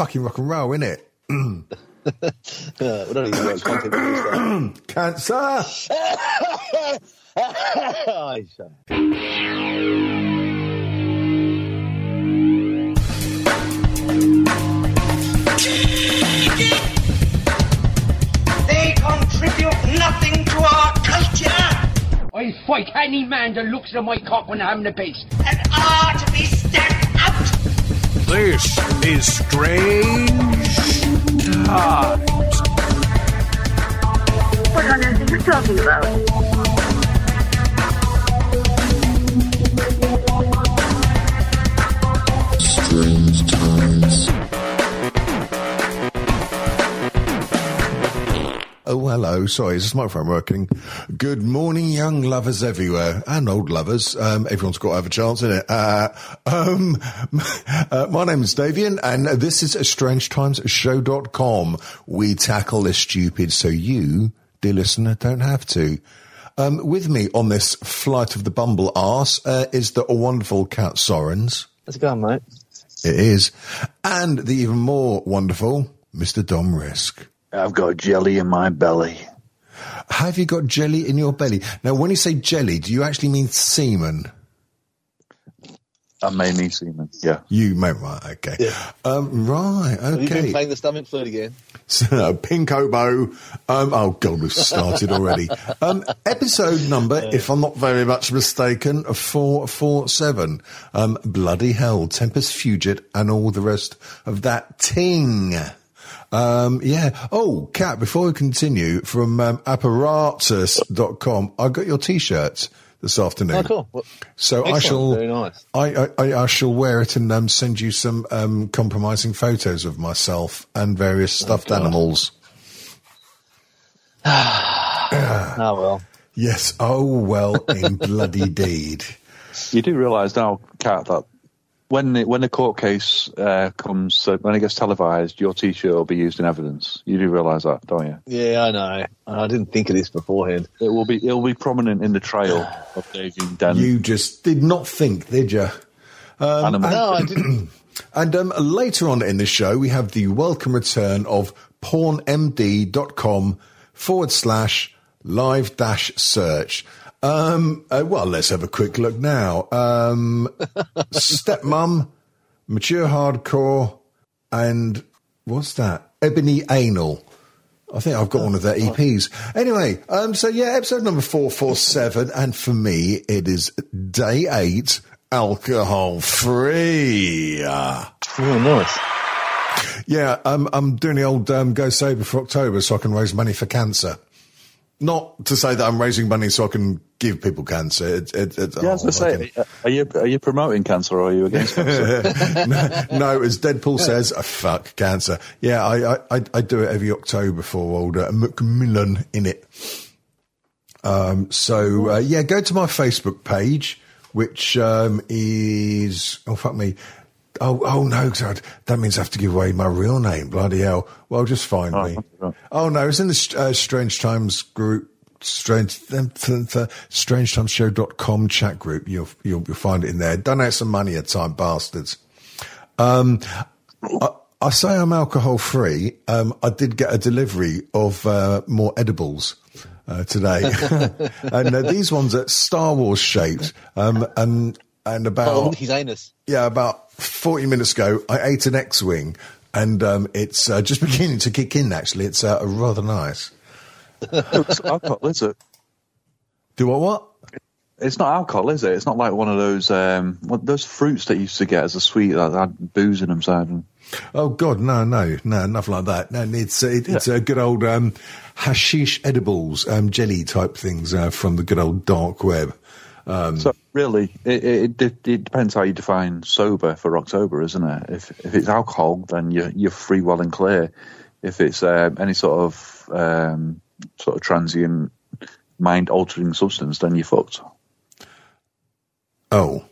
fucking rock and roll, isn't it? Uh, we don't even watch content Cancer. stuff. Aye, so. They contribute nothing to our culture I'll fight any man that looks at my cock when I'm the base. and are to be stamped out. This is Strange Times. What on earth are you talking about? Oh, hello. Sorry, is this microphone working? Good morning, young lovers everywhere and old lovers. Um, everyone's got to have a chance in it. Uh, um, uh, my name is Davian and this is strangetimesshow.com. We tackle the stupid so you, dear listener, don't have to. Um, with me on this flight of the bumble arse, uh, is the wonderful Cat Sorens. How's it going, mate? It is. And the even more wonderful Mr. Dom Risk. I've got jelly in my belly. Have you got jelly in your belly? Now, when you say jelly, do you actually mean semen? I may need semen. Yeah. You meant right, okay. Yeah. Um, right, Have you been playing the stomach flute again? So, pink oboe. Um, oh God, we've started already. Um, episode number, if I'm not very much mistaken, four four seven. Um, bloody hell, Tempus Fugit, and all the rest of that ting. Um, yeah. Oh, Kat, before we continue, from um, apparatus.com, I got your t-shirts this afternoon. Oh, cool. Well, So I shall, Very nice. I, I, I shall wear it and um, send you some um, compromising photos of myself and various stuffed God. animals. oh, well. Yes. Oh well, in bloody deed. You do realise now, Kat, that when the, when the court case uh, comes, uh, when it gets televised, your T-shirt will be used in evidence. You do realise that, don't you? Yeah, I know. I didn't think of this beforehand. It will be. It will be prominent in the trial of David Dent. You just did not think, did you? Um, Animal. No, I didn't. And um, later on in the show, we have the welcome return of pornmd.com forward slash live dash search. Um, uh, well, let's have a quick look now. Um, stepmom, mature hardcore, and what's that? Ebony Anal. I think I've got one of their EPs. Anyway, um, so yeah, episode number 447, and for me, it is day eight, alcohol free. Oh, nice. Yeah, um, I'm doing the old um, go sober for October so I can raise money for cancer. Not to say that I'm raising money so I can give people cancer. It, it, it, Yeah, I oh, going to say, are you are you promoting cancer or are you against cancer? no, no, as Deadpool says, oh, fuck cancer. Yeah, I, I, I, I do it every October for old uh, Macmillan in it. Um, so, uh, yeah, go to my Facebook page, which, um, is, oh, fuck me. Oh, oh no, God, that means I have to give away my real name. Bloody hell. Well, just find Oh, me. right. Oh no, it's in the uh, Strange Times group, Strange, th- strangetimesshow.com chat group. You'll, you'll, you'll find it in there. Donate some money at time, bastards. Um, I, I say I'm alcohol free. Um, I did get a delivery of uh, more edibles uh, today, and uh, these ones are Star Wars shaped. Um, and and about Oh, his anus. yeah, about 40 minutes ago, I ate an X-Wing and um, it's uh, just beginning to kick in, actually. It's uh, rather nice. it's not alcohol, is it? Do what, what? It's not alcohol, is it? It's not like one of those um, what, those fruits that you used to get as a sweet that had booze in them. Side. Oh, God, no, no, no, nothing like that. No, it's, it, it's a good old um, hashish edibles, um, jelly type things uh, from the good old dark web. So really, it, it, it, it depends how you define sober for October, isn't it? If if it's alcohol, then you're you're free, well and clear. If it's um, any sort of um, sort of transient mind altering substance, then you're fucked. Oh.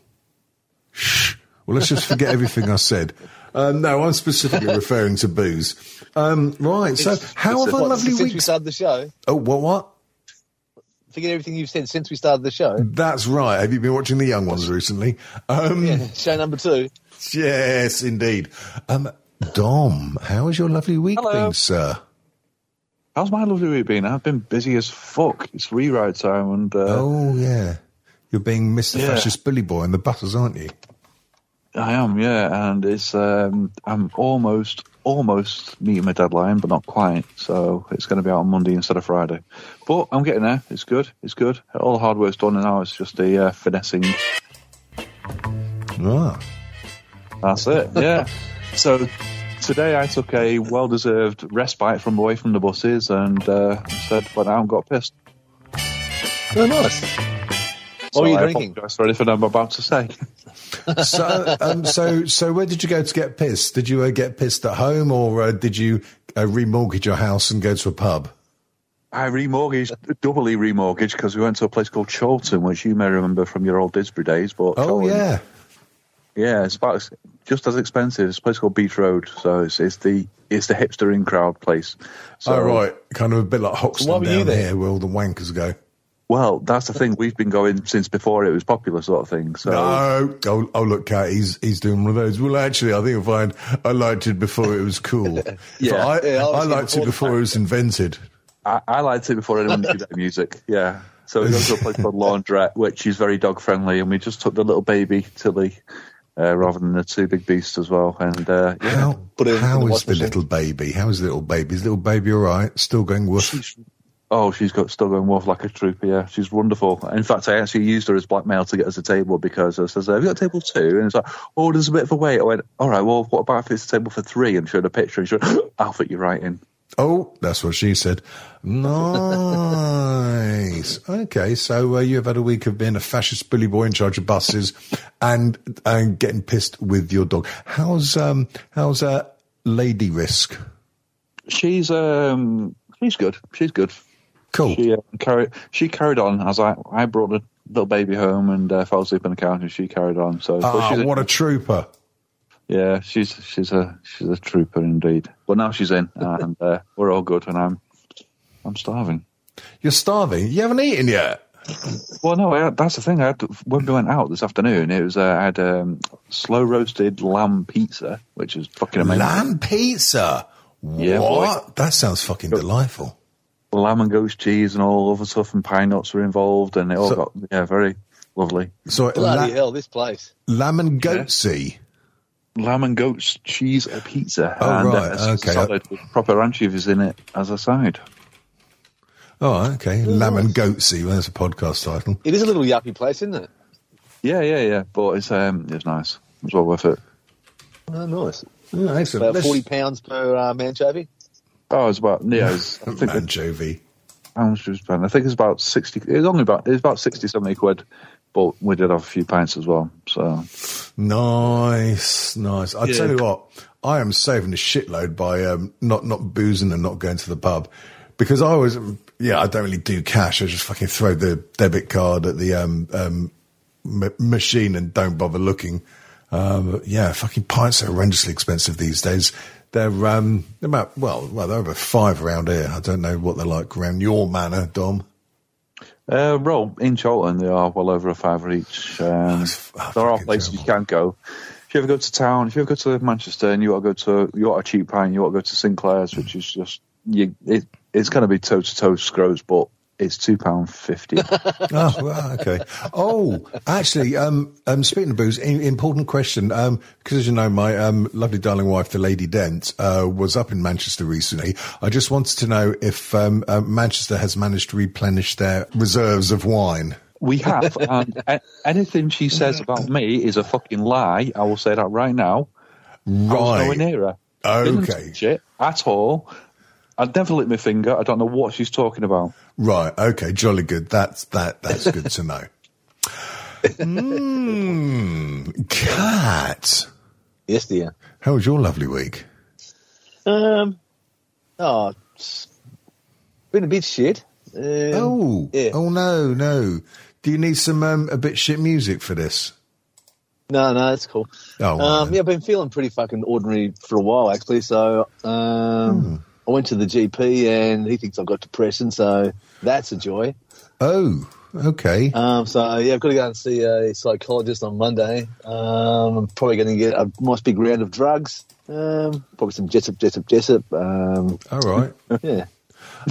Shh. Well, let's just forget everything I said. Um, no, I'm specifically referring to booze. Um, right, so how have a What, lovely since we week? started the show, Oh, what, what? Forget everything you've said since we started the show. That's right. Have you been watching the young ones recently? Um, Yeah, show number two. Yes, indeed. Um, Dom, how has your lovely week Hello. been, sir? How's my lovely week been? I've been busy as fuck. It's rewrite time, and uh, Oh, yeah. You're being Mr. Yeah. Fascist Billy Boy in the buses, aren't you? I am, yeah. And it's um, I'm almost almost meeting my deadline, but not quite. So it's going to be out on Monday instead of Friday. But I'm getting there. It's good. It's good. All the hard work's done, and now it's just the uh, finessing. Ah. That's it. Yeah. so today I took a well-deserved respite from away from the buses, and uh, instead went out and got pissed. Oh, nice. So What were you I drinking? apologise for anything I'm about to say. So, um, so, so, where did you go to get pissed? Did you uh, get pissed at home, or uh, did you uh, remortgage your house and go to a pub? I remortgaged, doubly remortgaged, because we went to a place called Chorlton, which you may remember from your old Didsbury days. But Oh, Chorlton- yeah. yeah, it's about just as expensive. It's a place called Beech Road, so it's, it's the it's the hipster in crowd place. So, oh, right. Kind of a bit like Hoxton were you down there? here, where all the wankers go. Well, that's the thing. We've been going since before it was popular, sort of thing. So No, oh, oh look, Cat, he's he's doing one of those. Well, actually, I think I find I liked it before it was cool. Yeah. I, Yeah, I, obviously liked it before the before it was invented. I, I liked it before anyone knew that music. Yeah. So we went to a place called Laundrette, which is very dog friendly, and we just took the little baby Tilly uh, rather than the two big beasts as well. And uh, yeah, How Put it in how the is the little baby? How is the little baby? Is the little baby all right? Still going woof? Oh, she's got still going wolf like a trooper. Yeah, she's wonderful. In fact, I actually used her as blackmail to get us a table because I says, "Have you got a table two? And it's like, "Oh, there's a bit of a wait." I went, "All right, well, what about if it's a table for three? And showed a picture, and she went, "I'll fit you right in." Oh, that's what she said. Nice. okay, so uh, you have had a week of being a fascist bully boy in charge of buses and and getting pissed with your dog. How's um how's uh, Lady Risk? She's um, she's good. She's good. Cool. She uh, carried she carried on as I I brought the little baby home and uh, fell asleep in the couch, and she carried on. So, but Ah, she's a- what a trooper! yeah, she's she's a she's a trooper indeed. But now she's in, and uh, we're all good, and I'm I'm starving. You're starving. You haven't eaten yet. Well, no, I that's the thing. I had to, when we went out this afternoon, it was uh, I had um, slow roasted lamb pizza, which is fucking amazing. Lamb pizza. Yeah, what? That sounds fucking delightful. Lamb and goat cheese and all other stuff, and pine nuts were involved, and it all So- got yeah very lovely. So Bloody la- hell, this place. lamb and goatsy. Lamb and goat cheese pizza, Oh, and right, uh, okay. salad with proper anchovies in it as a side. Oh, okay. Lamb and goatsy. Well, that's a podcast title. It is a little yappy place, isn't it? Yeah, yeah, yeah. But it's um, it's nice. It was well worth it. Oh, nice. Oh, excellent. About Let's- 40 pounds per uh, anchovy. Oh, it's about yeah. It's, I think it, anchovy. how much was it? I think it's about sixty. It was only about it was about 60, 70 quid, but we did have a few pints as well. So Nice, nice. I Yeah. tell you what, I am saving a shitload by um, not not boozing and not going to the pub because I was, yeah, I don't really do cash. I just fucking throw the debit card at the um, um, m- machine and don't bother looking. Um, yeah, fucking pints are horrendously expensive these days. They're um, about well, well, they're over five around here. I don't know what they're like around your manor, Dom. uh, roll in Chorlton, they are well over a fiver each. Um, f- there are places you can't go. If you ever go to town, if you ever go to Manchester and you want to go to you want a cheap pint, you want to go to Sinclair's, which is just you. It, it's going to be toe to toe scrows, but it's two pound fifty. Oh, okay. Oh, actually, um, um, speaking of booze, i- important question. Um, because as you know, my um, lovely darling wife, the Lady Dent, uh, was up in Manchester recently. I just wanted to know if um, uh, Manchester has managed to replenish their reserves of wine. We have, and anything she says about me is a fucking lie. I will say that right now. I was nowhere near her. Didn't Okay. touch it at all. I'd never licked my finger. I don't know what she's talking about. Right. Okay. Jolly good. That's that. That's good to know. Mmm. Cat. Yes, dear. How was your lovely week? Um, oh, it's been a bit shit. Um, Oh. yeah. Oh no, no. Do you need some um, a bit shit music for this? No, no, it's cool. Oh, well um, yeah, I've been feeling pretty fucking ordinary for a while, actually. So um, Hmm. I went to the GP and he thinks I've got depression, so that's a joy. Oh, okay. Um, so yeah, I've got to go and see a psychologist on Monday. Um, I'm probably going to get a nice big round of drugs. Um, probably some Jessup, Jessup, Jessup. Um, All right. yeah.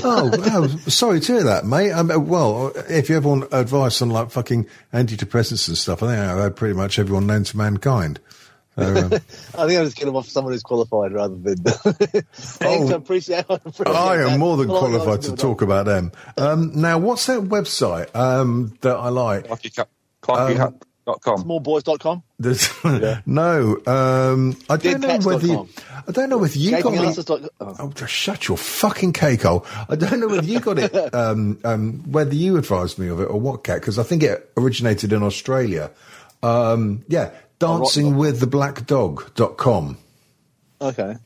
oh, wow. sorry to hear that, mate. Um, uh, well, if you ever want advice on like fucking antidepressants and stuff, I think had pretty much everyone known to mankind. So, um, I think I'm just getting off someone who's qualified rather than. Thanks, I appreciate, I appreciate I that. am more than Well, qualified to talk about them. Um, now, what's that website um, that I like? Clockycat.com. Smallboys.com. There's, no, um, I don't know whether you, Deadcats.com. I don't know whether you got Gaping me. asses dot- oh. Oh, just shut your fucking cake hole. I don't know whether you got it, um, um, whether you advised me of it or what, Cat, because I think it originated in Australia. Um, yeah, dancingwiththeblackdog.com. Okay.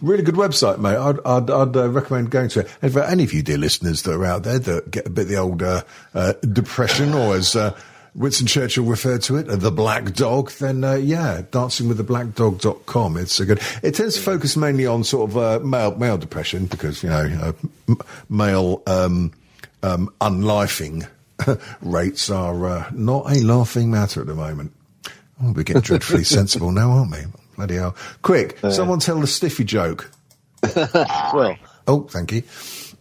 Really good website, mate. I'd, I'd, I'd uh, recommend going to it. And for any of you dear listeners that are out there that get a bit of the old uh, uh, depression, or as uh, Winston Churchill referred to it, uh, the black dog, then uh, yeah, dancingwiththeblackdog.com. It's a good. It tends to focus mainly on sort of uh, male male depression because you know uh, m- male um, um, unlifing rates are uh, not a laughing matter at the moment. Oh, we're getting dreadfully sensible now, aren't we? Bloody hell! Quick, someone tell the stiffy joke. Well, Oh, thank you.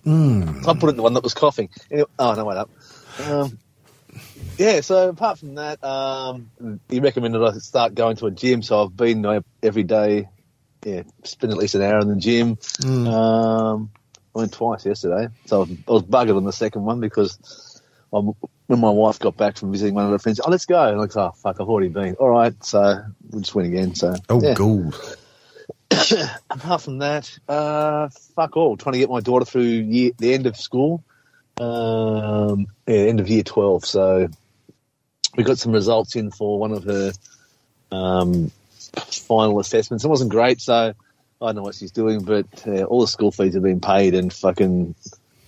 I put in the one that was coughing. Anyway, oh, no, wait up. Um, yeah, so apart from that, um, he recommended I start going to a gym. So I've been there every day, yeah, spend at least an hour in the gym. Um, I went twice yesterday. So I was, I was buggered on the second one because um, when my wife got back from visiting one of her friends, oh, let's go. And I was like, oh, fuck, I've already been. All right. So we just went again. So, Oh, yeah. gold. apart from that, uh, fuck all. Trying to get my daughter through year, the end of school, um, yeah, end of year twelve. So we got some results in for one of her um, final assessments. It wasn't great, so I don't know what she's doing, but uh, all the school fees have been paid, and fucking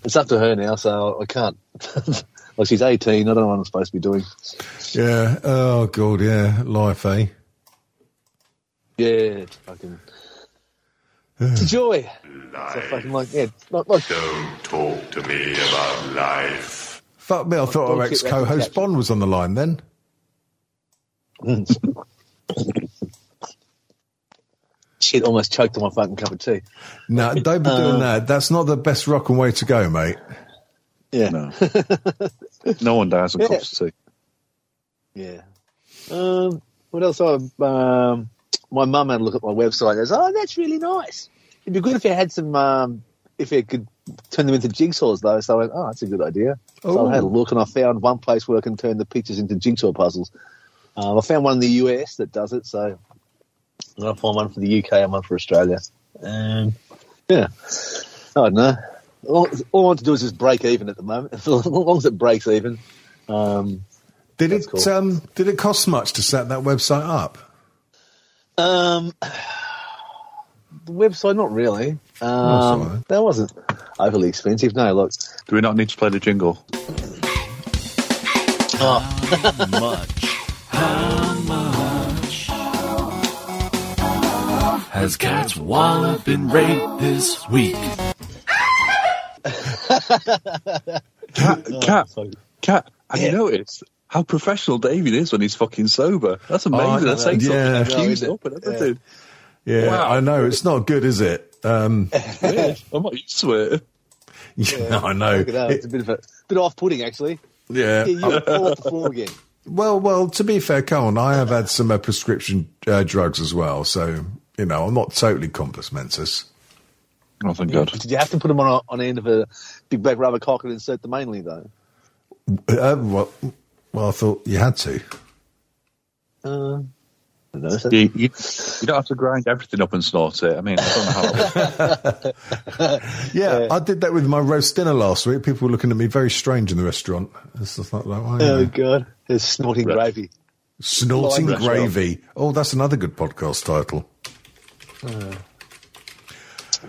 it's up to her now. So I can't. like she's eighteen. I don't know what I'm supposed to be doing. Yeah. Oh, God. Yeah. Life, eh? Yeah, it's fucking. It's a joy. So fucking like yeah, like, like Don't talk to me about life. Fuck me. I thought our ex keep co host Bond was on the line then. shit almost choked on my fucking cup of tea. No, don't be Uh, doing that. That's not the best rock and way to go, mate. Yeah. No. no one dies on Yeah. cups of tea. Yeah. Um, what else? I, um, my mum had a look at my website and goes, Oh, that's really nice. It'd be good if you had some, um, if you could turn them into jigsaws, though. So I went, Oh, that's a good idea. So I had a look and I found one place where I can turn the pictures into jigsaw puzzles. Um, I found one in the US that does it. So I'm going to find one for the UK and one for Australia. Um, yeah. I don't know. All, all I want to do is just break even at the moment. As long as it breaks even. Um, Did it cool. um did it cost much to set that website up? Um, the website, not really. That's all Um, right. that wasn't overly expensive. No, look. Do we not need to play the jingle? How much how much has Cat's wallet been raped this week? Cat, cat, sorry. cat. Have you noticed how professional David is when he's fucking sober? That's amazing. Oh, I say something, yeah. and No, up and everything. Yeah, Wow. I know. It's not good, is it? Um, Yeah, I'm not used to it. yeah, I know. Look at. It's a bit of a bit off-putting, actually. yeah. Yeah, you fall off the floor again. Well, well. To be fair, Colin, I have had some uh, prescription uh, drugs as well, so you know I'm not totally compos mentis. Oh, thank God. Did you have to put them on a, on the end of a big black rubber cock and insert the mainly though? Uh, well, well, I thought you had to. Uh, I don't know. So- You, you, you don't have to grind everything up and snort it. I mean, I don't know how. That. Yeah, I did that with my roast dinner last week. People were looking at me very strange in the restaurant. It's just like, like, oh, Oh yeah. god, it's snorting Right. gravy. snorting Blind gravy. Oh, that's another good podcast title.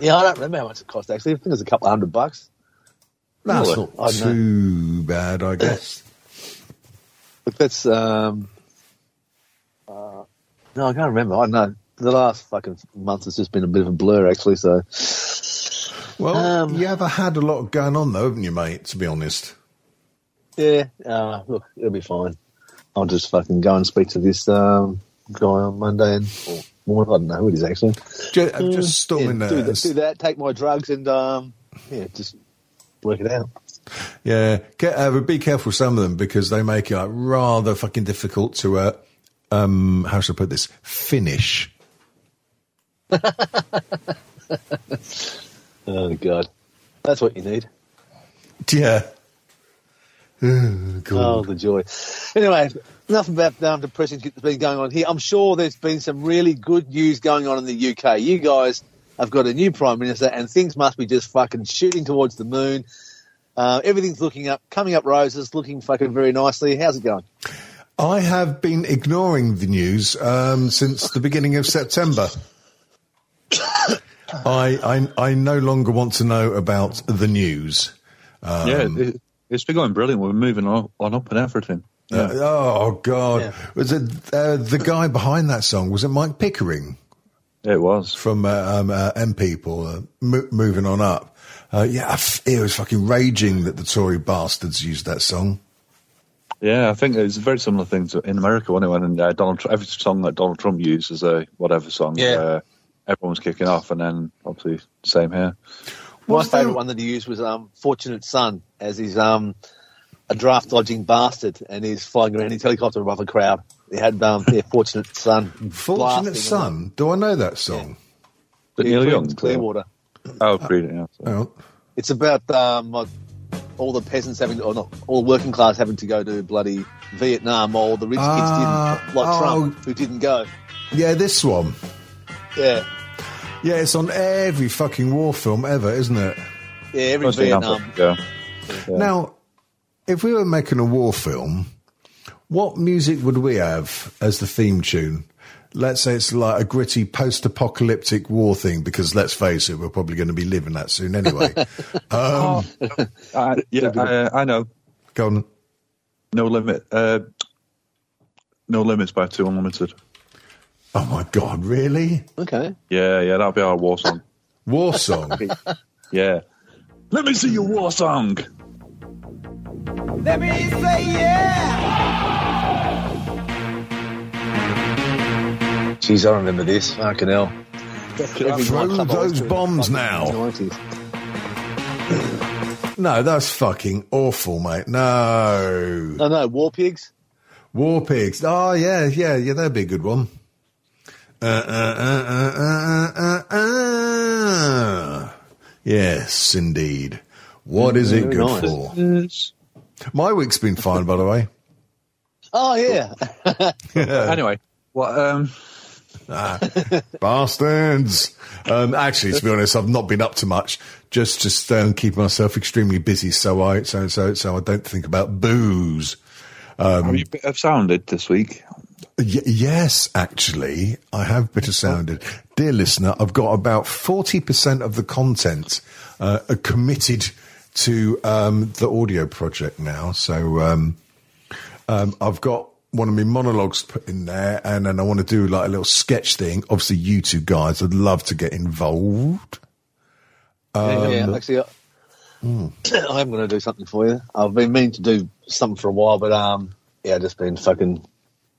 Yeah, I don't remember how much it cost actually. I think it was a couple of hundred bucks. That's not I don't know. too bad, I guess. But that's um. Uh, no, I can't remember. I know. The last fucking month has just been a bit of a blur, actually. So Well, Um, you ever had a lot going on, though, haven't you, mate? To be honest. yeah, uh, look, it'll be fine. I'll just fucking go and speak to this um, guy on Monday and or Well, I don't know who it is actually. Just, I'm just storming yeah, there. do, that, do that. Take my drugs and um, yeah, just work it out. Yeah, Get, uh, but be careful with some of them because they make it like, rather fucking difficult to, uh, um, how should I put this? Finish. Oh god, that's what you need. Yeah. Oh, Oh, the joy. Anyway, enough about um, depressing that's been going on here. I'm sure there's been some really good news going on in the UK. You guys have got a new prime minister, and things must be just fucking shooting towards the moon. Uh, everything's looking up, coming up roses, looking fucking very nicely. How's it going? I have been ignoring the news um, since the beginning of September. I, I I no longer want to know about the news. Um, yeah, it, it's been going brilliant. We're moving on, on up and everything. Yeah. Uh, oh God! Yeah. Was it uh, the guy behind that song? Was it Mike Pickering it was. from uh, um, uh, M People? Uh, mo- moving on up. Uh, yeah, I f- it was fucking raging that the Tory bastards used that song. Yeah, I think it's a very similar thing to in America when it went and uh, Donald Trump, every song that Donald Trump used as a whatever song, Yeah. uh, everyone was kicking off, and then obviously same here. My there- favourite one that he used was um, "Fortunate Son," as he's um, a draft dodging bastard, and he's flying around his helicopter above a crowd. He had um, yeah, "Fortunate Son." Fortunate blasting Son. Do I know that song? But along. Neil Young, Clearwater. Oh, Creed, yeah. so- Hang on. It's about um, all the peasants having, or not, all the working class having to go to bloody Vietnam, while the rich Ah, kids didn't, like oh. Trump, who didn't go. Yeah, this one. Yeah, Yeah, it's on every fucking war film ever, isn't it? yeah, every Vietnam. Yeah. Yeah. Now, if we were making a war film, what music would we have as the theme tune? Let's say it's like a gritty post-apocalyptic war thing, because let's face it, we're probably going to be living that soon anyway. um, Uh, yeah, uh, I know. go on. No limit. Uh, no limits by Two Unlimited. Oh my God, really? Okay. Yeah, yeah, that'll be our war song. War song? Yeah. Let me see your war song. Let me say yeah. Jeez, I remember this. Fucking hell. Every Throw nightclub I went those to in the bombs now. 90s. No, that's fucking awful, mate. No. No, no, War Pigs. War pigs. Oh yeah, yeah, yeah. That'd be a good one. Uh, uh, uh, uh, uh, uh, uh. Yes, indeed. What is it Very good nice. for? My week's been fine, by the way. Oh, yeah. Anyway, what? Um, Bastards. Um, actually, to be honest, I've not been up to much. Just, just um, keep myself extremely busy, so I, so, so, so I don't think about booze. have you have sounded this week? Y- yes, actually, I have bitter sounded. Dear listener, I've got about 40% of the content uh, committed to um, the audio project now. So um, um, I've got one of my monologues put in there, and then I want to do like a little sketch thing. Obviously, you two guys, I'd love to get involved. yeah, actually, I, I am going to do something for you. I've been meaning to do something for a while, but um, yeah, just been fucking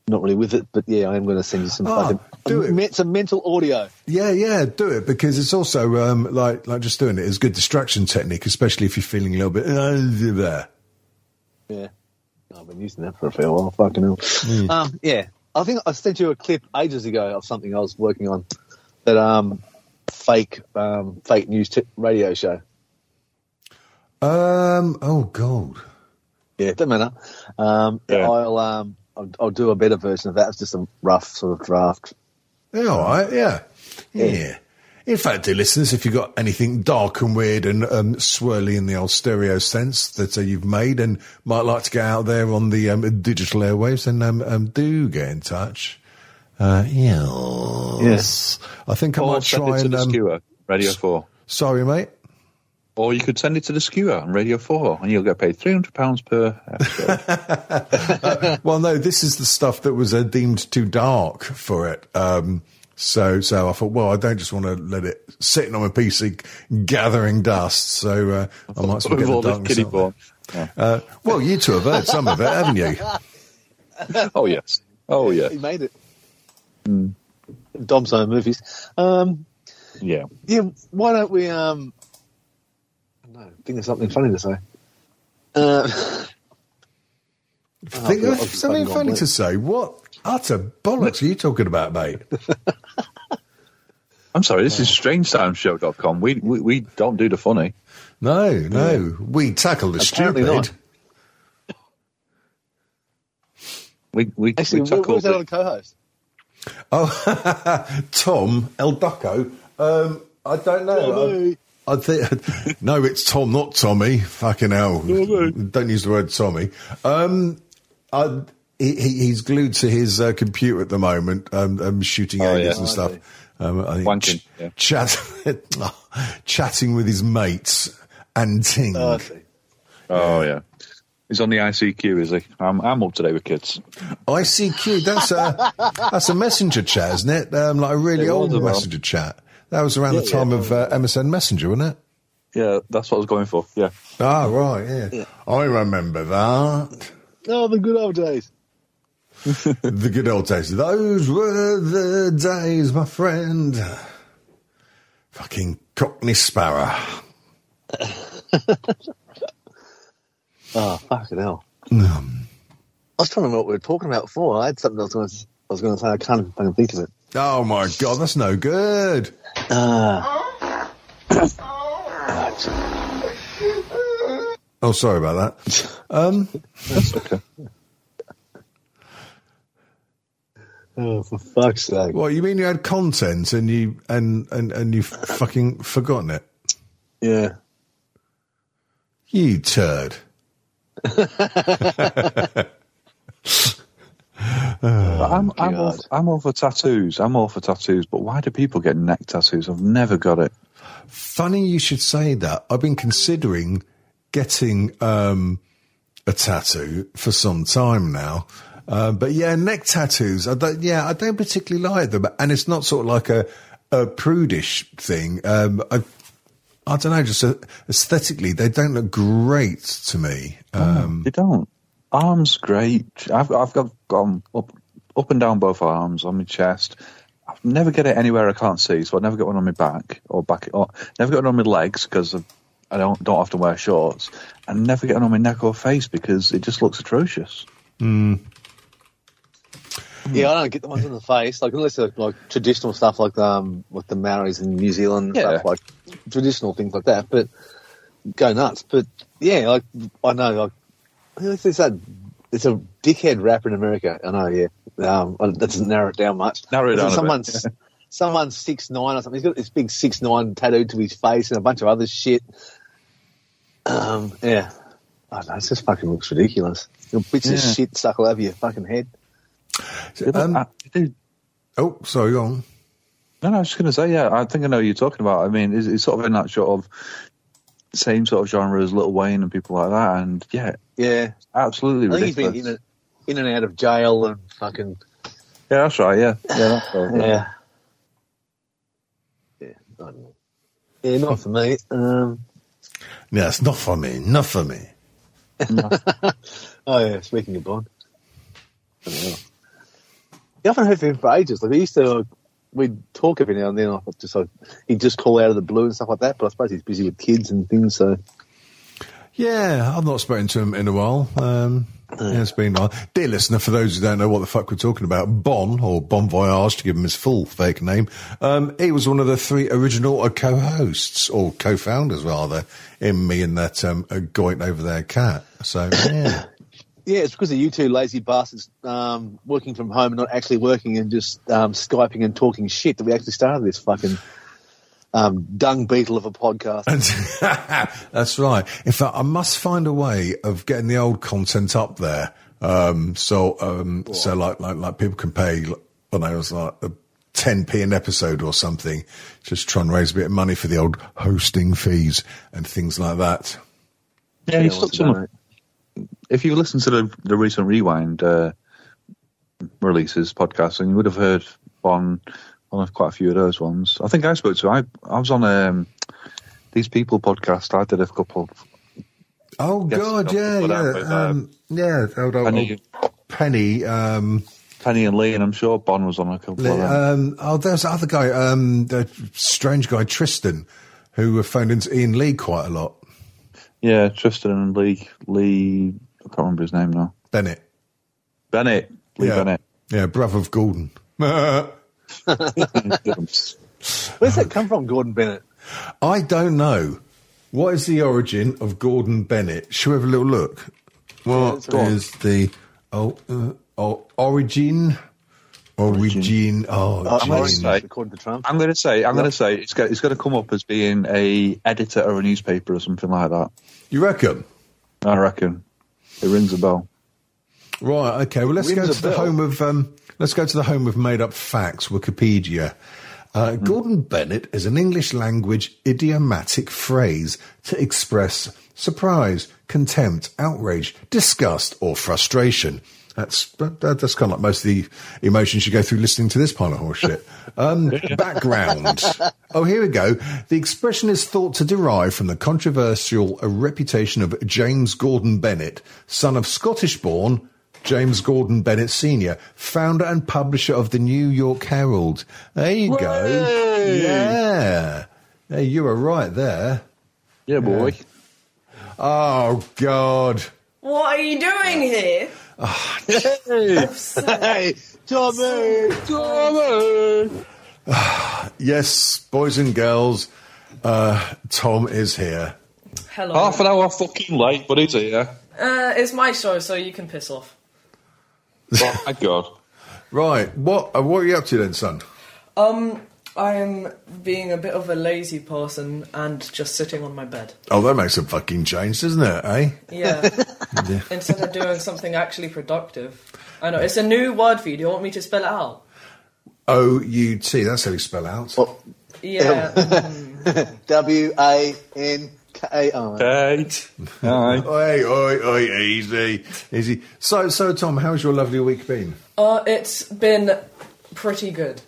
not really with it. But yeah, I am going to send you some Oh, fucking do it. me- some mental audio. Yeah, yeah, do it because it's also um, like like just doing it is good distraction technique, especially if you're feeling a little bit uh, there. Yeah, I've been using that for a fair while. Fucking hell. Hmm. Um, yeah, I think I sent you a clip ages ago of something I was working on that um fake um fake news t- radio show. Um. Oh God. Yeah, it doesn't matter. Um, Yeah. I'll um I'll, I'll do a better version of that. It's just a rough sort of draft. Yeah, all right. Yeah. Yeah. In fact, dear listeners, if you've got anything dark and weird and um, swirly in the old stereo sense that uh, you've made and might like to get out there on the um, digital airwaves, then um, um, do get in touch. Uh, yes. I think I might send try it to and. the Um, skewer, Radio 4. sorry, mate. Or you could send it to the skewer on Radio 4 and you'll get paid £300 per episode. Well, no, this is the stuff that was uh, deemed too dark for it. Um, so, so I thought, well, I don't just want to let it sitting on my PC gathering dust. So uh, I might as well get With the all this darkness kiddie out there. porn. Yeah. Uh, well, you two have heard some of it, haven't you? Oh, yes. Oh, yeah. He made it. Dom's own movies. Um, Yeah. yeah, why don't we? Um, no, think of something funny to say. Uh, Think I've- of something funny to say. What utter bollocks are you talking about, mate? I'm sorry, this is strangetimesshow.com. We, we we don't do the funny. No, no. We tackle the Apparently stupid. not. We we, actually, we what, what tackle was that the- on co-host? Oh, Tom El Ducco. Um, I don't know. I, I think no, it's Tom, not Tommy. Fucking hell! Don't use the word Tommy. Um, I, he, he- he's glued to his uh, computer at the moment, um, um, shooting Oh, aliens yeah. and stuff. Um, I think Wanking, yeah. chat, chatting with his mates and ting. Oh, I. Oh yeah, he's on the ICQ, is he? I'm I'm up to date with kids. ICQ. That's a that's a messenger chat, isn't it? Um, like a really It old a while. messenger chat. That was around the time yeah. of uh, MSN Messenger, wasn't it? Yeah, that's what I was going for. Yeah, Ah, right, yeah. I remember that. Oh, the good old days. the good old days. Those were the days, my friend. Fucking Cockney Sparrow. Oh, fucking hell. Um, I was trying to remember what we were talking about before. I had something else I was, I was going to say. I can't fucking think of it. oh my god, that's no good. Uh, Oh, sorry about that. Um, that's okay. Oh, for fuck's sake. what you mean? You had content and you and and and you've fucking forgotten it? Yeah. You turd. But I'm I'm all, I'm all for tattoos. I'm all for tattoos. But why do people get neck tattoos? I've never got it. Funny you should say that. I've been considering getting um, a tattoo for some time now. Uh, but yeah, neck tattoos. I don't, yeah, I don't particularly like them, and it's not sort of like a, a prudish thing. Um, I, I don't know, just uh, aesthetically, they don't look great to me. Um, They don't. Arms great. I've I've got gone up up and down both arms on my chest. I never get it anywhere I can't see, so I never get one on my back or back or never get one on my legs because I don't don't often wear shorts, and never get one on my neck or face because it just looks atrocious. Yeah, I don't get the ones on the face, like unless they're like traditional stuff, like um, like the Maoris in New Zealand, Yeah. stuff like traditional things like that. But go nuts. But yeah, like I know, like it's, it's that it's a dickhead rapper in America. I know, yeah. Um, that doesn't narrow it down much. Narrow it down a bit, Someone's someone's six nine or something. He's got this big six nine tattooed to his face and a bunch of other shit. Um, yeah. I don't know, it just fucking looks ridiculous. Little bits of Yeah. shit stuck all over your fucking head. They look- Um, I- they- oh, sorry, go on. No, no, I was just going to say, yeah, I think I know what you're talking about. I mean, it's, it's sort of in that sort of same sort of genre as Little Wayne and people like that. And yeah, Yeah. absolutely I think he's ridiculous. been in, a, in and out of jail and fucking yeah, that's right. Yeah, yeah, that's right. yeah. Yeah, I don't know. Yeah, not for me. Um, Yeah, it's not for me. Not for me. oh yeah, speaking of Bond. I haven't heard from him for ages. Like we used to, like, we'd talk every now and then. I just like he'd just call out of the blue and stuff like that. But I suppose he's busy with kids and things. So Yeah, I've not spoken to him in a while. Um, yeah, it's been a while. Dear listener, for those who don't know what the fuck we're talking about, Bon, or Bon Voyage, to give him his full fake name, um, he was one of the three original uh, co-hosts, or co-founders rather, in me and that um, goit over there cat. So, yeah. Yeah, it's because of you two lazy bastards um, working from home and not actually working and just um, skyping and talking shit that we actually started this fucking um, dung beetle of a podcast. That's right. In fact, I must find a way of getting the old content up there. Um, so, um, so like, like, like people can pay, like, I don't know, it was like a 10p an episode or something. Just try and raise a bit of money for the old hosting fees and things like that. Yeah, Yeah, he's what's touched about on. it? If you listen to the the recent Rewind uh, releases podcast, and you would have heard on on quite a few of those ones. I think I spoke to. I I was on um, these people podcast. I did a couple. Oh God, yeah, yeah, with, uh, um, yeah. Old, old, Penny. Penny, um, Penny and Lee, and I'm sure Bon was on a couple of them. Um, oh, there's the other guy, um, the strange guy Tristan, who phoned into Ian Lee quite a lot. yeah, Tristan and Lee. Lee, I can't remember his name now. Bennett. Bennett. Lee yeah. Bennett. Yeah, brother of Gordon. I Where's that come from, Gordon Bennett? I don't know. What is the origin of Gordon Bennett? Shall we have a little look? What go on. is the oh, uh, oh, origin? Origin. Uh, Origin. orange, say- according to Trump. I'm going to say, I'm going to say, it's going, it's going to come up as being a editor of a newspaper or something like that. You reckon? I reckon it rings a bell. Right. Okay. Well, let's go to the bell. home of um, let's go to the home of made up facts. Wikipedia. Uh, Gordon Bennett is an English language idiomatic phrase to express surprise, contempt, outrage, disgust, or frustration. That's that, that's kind of like most of the emotions you go through listening to this pile of horseshit. Um, background. Oh, here we go. The expression is thought to derive from the controversial reputation of James Gordon Bennett, son of Scottish-born James Gordon Bennett Sr., founder and publisher of the New York Herald. There you go. Yeah. Hey, you were right there. Yeah, boy. Oh, God. What are you doing here? Hey, Tommy! Tommy! Yes, boys and girls, uh, Tom is here. Hello. Half an hour fucking late, but he's here. Uh, it's my show, so you can piss off. Oh my god. Right. What, uh, what are you up to then, son? Um, I am being a bit of a lazy person and just sitting on my bed. Oh, that makes a fucking change, doesn't it, eh? Yeah. Instead of doing something actually productive. I know, it's a new word for you. Do you want me to spell it out? O U T, that's how you spell out. Yeah. W A N K I. Kate. Hi. Oi, oi, oi, easy, easy. So, so, Tom, how's your lovely week been? uh, it's been pretty good,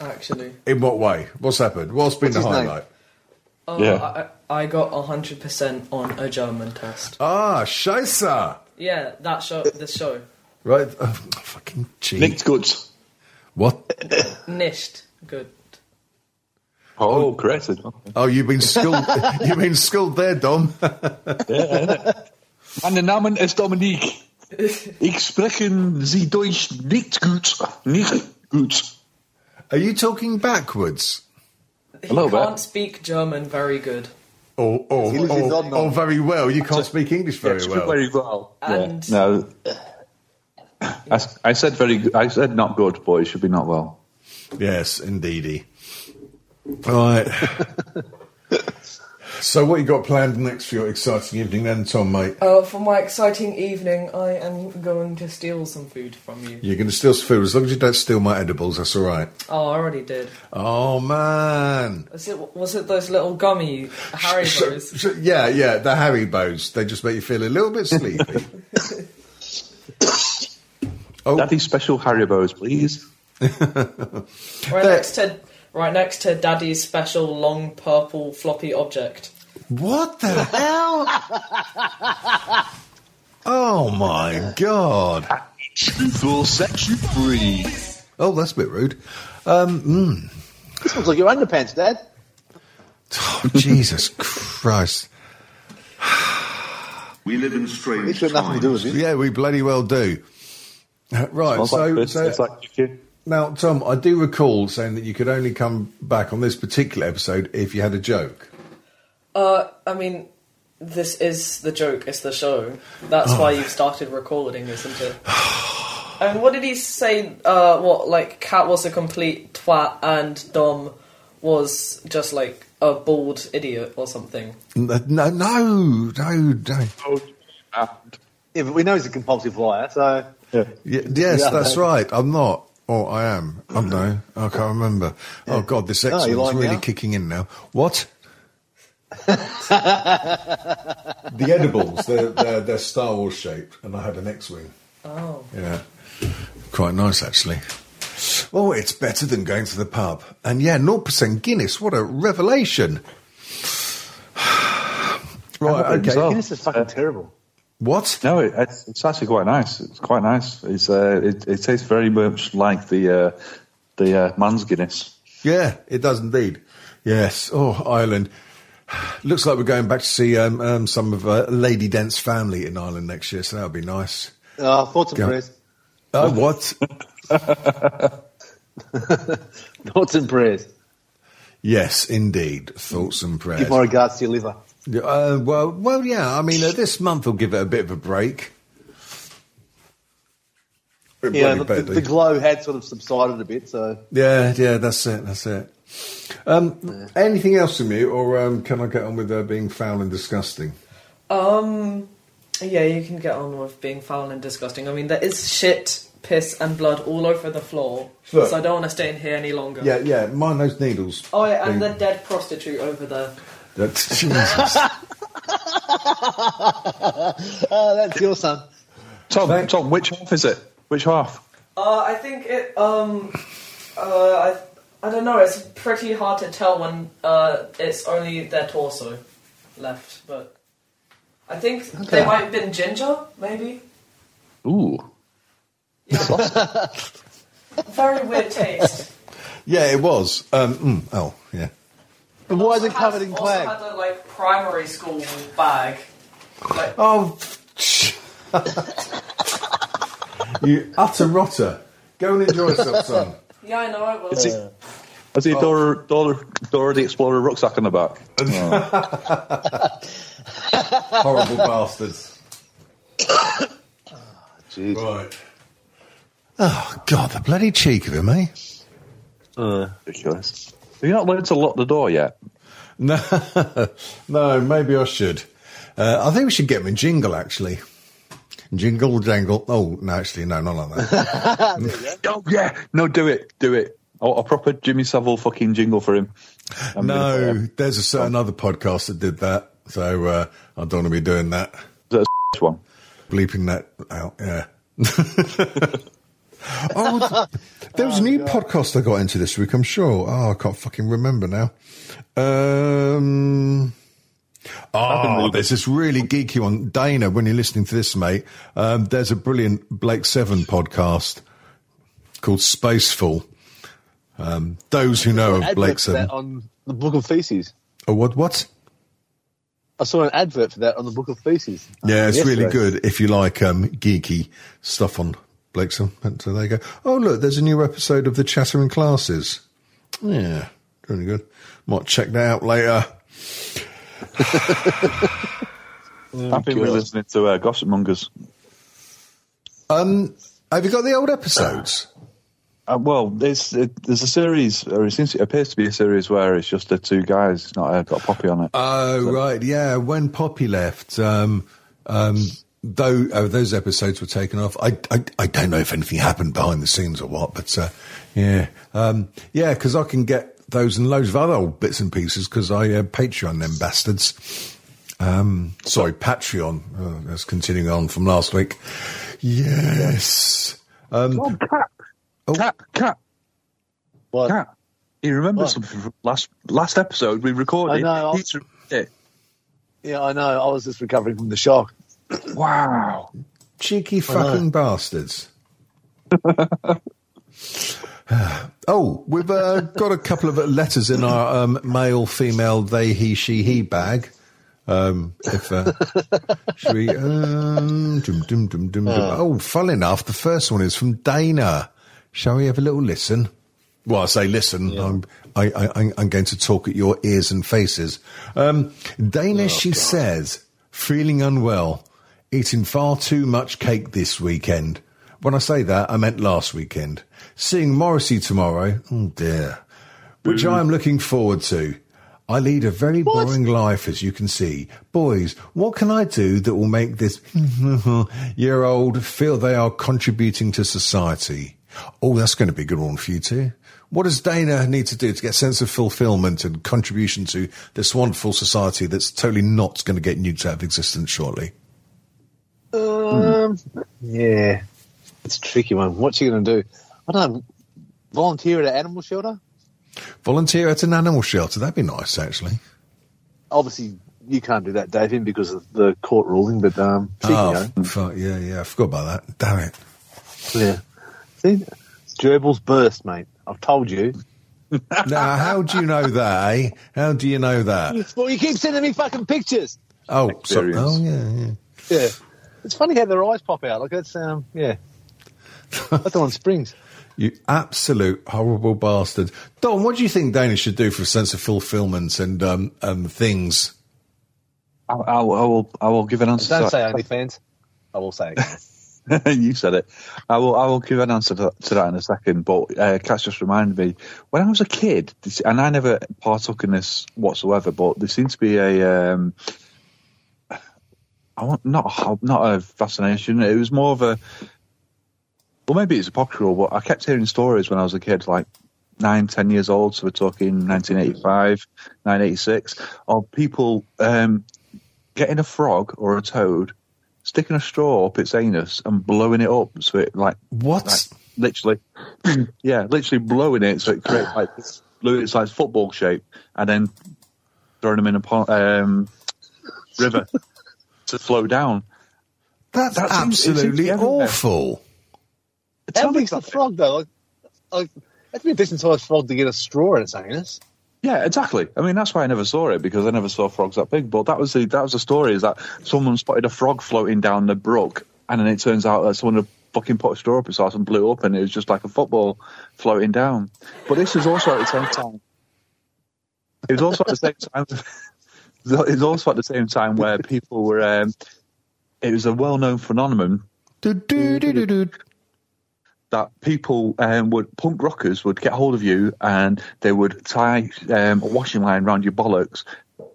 actually. In what way? What's happened? What's been What's the his name? highlight? Oh, Yeah. I, I got 100% on a German test. Ah, Scheisse. Yeah, that show, this show. Right, oh, fucking cheat. Nicked good. What? Nicht. Good. Oh, corrected. Oh, you've been schooled. you've been schooled there, Dom. Mein Name ist Dominique. Ich sprechen Sie Deutsch nicht gut. Nicht gut. Are you talking backwards? He little can't speak German very good. Or, or, He or, or very well? You can't speak English very Yes, well. Very well. And- Yeah. No. I, I said very. good- I said not good, but it should be not well. Yes, indeedy. Right. so, what you got planned next for your exciting evening, then, Tom, mate? Uh, for my exciting evening, I am going to steal some food from you. You're going to steal some food as long as you don't steal my edibles. That's all right. Oh, I already did. Oh man. Was it, was it those little gummy Haribos? Sh- yeah, yeah, the Haribos. They just make you feel a little bit sleepy. oh, Daddy special Harry Haribos, please. right next to right next to Daddy's special long purple floppy object. What the hell? oh my god. Full section free. Oh, that's a bit rude. Um, mm. This looks like your underpants, Dad. oh, Jesus Christ. We live in strange It's got nothing to do with times. it. Yeah, we bloody well do. Uh, Right, Smells like so, piss, so like now, Tom, I do recall saying that you could only come back on this particular episode if you had a joke. Uh, I mean, this is the joke. It's the show. That's why you've started recording, isn't it? and what did he say? Uh, what like Cat was a complete twat and Dom was just like a bald idiot or something. No, no, no, no. Oh, Yeah, but we know he's a compulsive liar, so. Y- yes, Yeah. that's right. I'm not. Or I am. I'm no. I can't remember. Oh God, this Oh, you're really now? kicking in now. What? the edibles, they're, they're, they're Star Wars shaped, and I had an X-wing. Oh. Yeah, quite nice actually. Oh, it's better than going to the pub. And yeah, 0% Guinness. What a revelation. right, okay. yourself? Guinness is fucking terrible. What? No, it, it's, it's actually quite nice. It's quite nice. It's uh, it, it tastes very much like the uh, the uh, man's Guinness. Yeah, it does indeed. Yes. Oh, Ireland. Looks like we're going back to see um, um, some of uh, Lady Dent's family in Ireland next year, so that would be nice. Oh, thoughts and prayers. Oh, what? Thoughts and prayers. yes, indeed. Thoughts and prayers. Give my regards to your liver. Uh, well, well, yeah. I mean, uh, this month will give it a bit of a break. It Yeah, the, better the, do. the glow had sort of subsided a bit, so yeah, yeah. That's it. That's it. Um, Anything else from you, or um, can I get on with uh, being foul and disgusting? Um, yeah, you can get on with being foul and disgusting. I mean, there is shit, piss, and blood all over the floor, Look. so I don't want to stay in here any longer. Yeah, yeah. Mind those needles. Oh, yeah, and They- the dead prostitute over there. That's Jesus. oh, that's your son. Tom, Thank- Tom, which half is it? Which half? Uh, I think it. Um, uh, I. I don't know. It's pretty hard to tell when uh, it's only their torso left, but I think they might have been ginger, maybe. Ooh, Very weird taste. yeah, it was. Um, mm, oh, yeah. And why is it Also covered had- in also clag? had a like primary school bag. Like, Oh, you utter rotter. Go and enjoy yourself, son. Yeah, I know. I will. Is it- has he Dora, Dora, Dora the Explorer rucksack on the back? Horrible bastards. Jeez. Right. Oh, God, the bloody cheek of him, eh? Uh, Ridiculous. Have you not learned to lock the door yet? No, no, maybe I should. Uh, I think we should get him a jingle, actually. Jingle, jangle. Oh, no, actually, no, not like that. Oh yeah, no, do it, do it. A, a proper Jimmy Savile fucking jingle for him. I'm no, him. there's a certain other podcast that did that, so uh, I don't want to be doing that. Is that a one? bleeping that out. Yeah. oh, there was a new podcast I got into this week. I'm sure. Oh, I can't fucking remember now. Um. Oh, there's this really geeky one. Dana, when you're listening to this, mate, um, there's a brilliant Blake Seven podcast called Spaceful. Um, those who know of Blake Seven. that on the Book of Feces. Oh, what? What? I saw an advert for that on the Book of Feces. Yeah, it's really good if you like um, geeky stuff on Blakeson. And so there you go. Oh, look, there's a new episode of the Chattering Classes. Yeah, really good. Might check that out later. I've been re-listening to uh, Gossip Mongers. Um, have you got the old episodes? Uh, well, there's it, there's a series, or it seems it appears to be a series where it's just the two guys. It's not uh, got Poppy on it. Oh, right. Yeah, when Poppy left, um, um, though oh, those episodes were taken off. I, I I don't know if anything happened behind the scenes or what, but uh, yeah, um, yeah, because I can get those and loads of other old bits and pieces because I uh, Patreon them bastards. Um, sorry, Patreon. Oh, that's continuing on from last week. Yes. Um, oh, cat, cat, cat, What? cat. You remember What? something from last last episode we recorded? I know, I'll- He's it. Yeah, I know. I was just recovering from the shock. Wow. cheeky fucking bastards. oh, we've uh, got a couple of letters in our um, male, female, they, he, she, he bag. Um, if uh, should we? Um, dum, dum, dum, dum, dum. Oh, fun enough, the first one is from Dana. Shall we have a little listen? Well, I say listen. I'm, I, I, I'm going to talk at your ears and faces. Um, Dana, she says, feeling unwell, eating far too much cake this weekend. When I say that, I meant last weekend. Seeing Morrissey tomorrow. Oh dear. Which I am looking forward to. I lead a very boring life, as you can see. Boys, what can I do that will make this year old feel they are contributing to society? Oh, that's going to be a good one for you too. What does Dana need to do to get a sense of fulfillment and contribution to this wonderful society that's totally not going to get nuked out of existence shortly? Um, yeah, it's a tricky one. What's she going to do? I don't know. Volunteer at an animal shelter? Volunteer at an animal shelter. That'd be nice, actually. Obviously, you can't do that, David, because of the court ruling. But um, she Oh, can go. fuck, yeah, yeah. I forgot about that. Damn it. Yeah. See, gerbils burst, mate. I've told you. now, how do you know that, eh? How do you know that? Well, you keep sending me fucking pictures. Oh, so, oh yeah, yeah. Yeah. It's funny how their eyes pop out. Like that's um, yeah. Like they're on springs. You absolute horrible bastard. Don, what do you think Danish should do for a sense of fulfillment and um, and things? I, I, will- I will. I will give an answer. Don't to say that. OnlyFans. I will say you said it. I will. I will give an answer to, to that in a second. But uh, Cass just reminded me when I was a kid, and I never partook in this whatsoever. But there seemed to be a. Um, I want not a- not a fascination. It was more of a. Well, maybe it's apocryphal, but I kept hearing stories when I was a kid, like nine, ten years old. So we're talking 1985, 1986, of people um, getting a frog or a toad, sticking a straw up its anus and blowing it up so it like What? like, literally, yeah, literally blowing it so it creates like its like football shape and then throwing them in a pond, um, river to flow down. That's That seems- it seems to absolutely awful. It's How something big's the frog though? Like, like that's be a decent sized frog to get a straw in its anus. Yeah, exactly. I mean, that's why I never saw it because I never saw frogs that big. But that was the that was the story: is that someone spotted a frog floating down the brook, and then it turns out that someone had fucking put a straw up its arse and blew up, and it was just like a football floating down. But this was also at the same time. It was also at the same time. it was also at the same time where people were. Um, it was a well-known phenomenon Do-do-do-do-do. That people um, would punk rockers would get hold of you and they would tie um, a washing line around your bollocks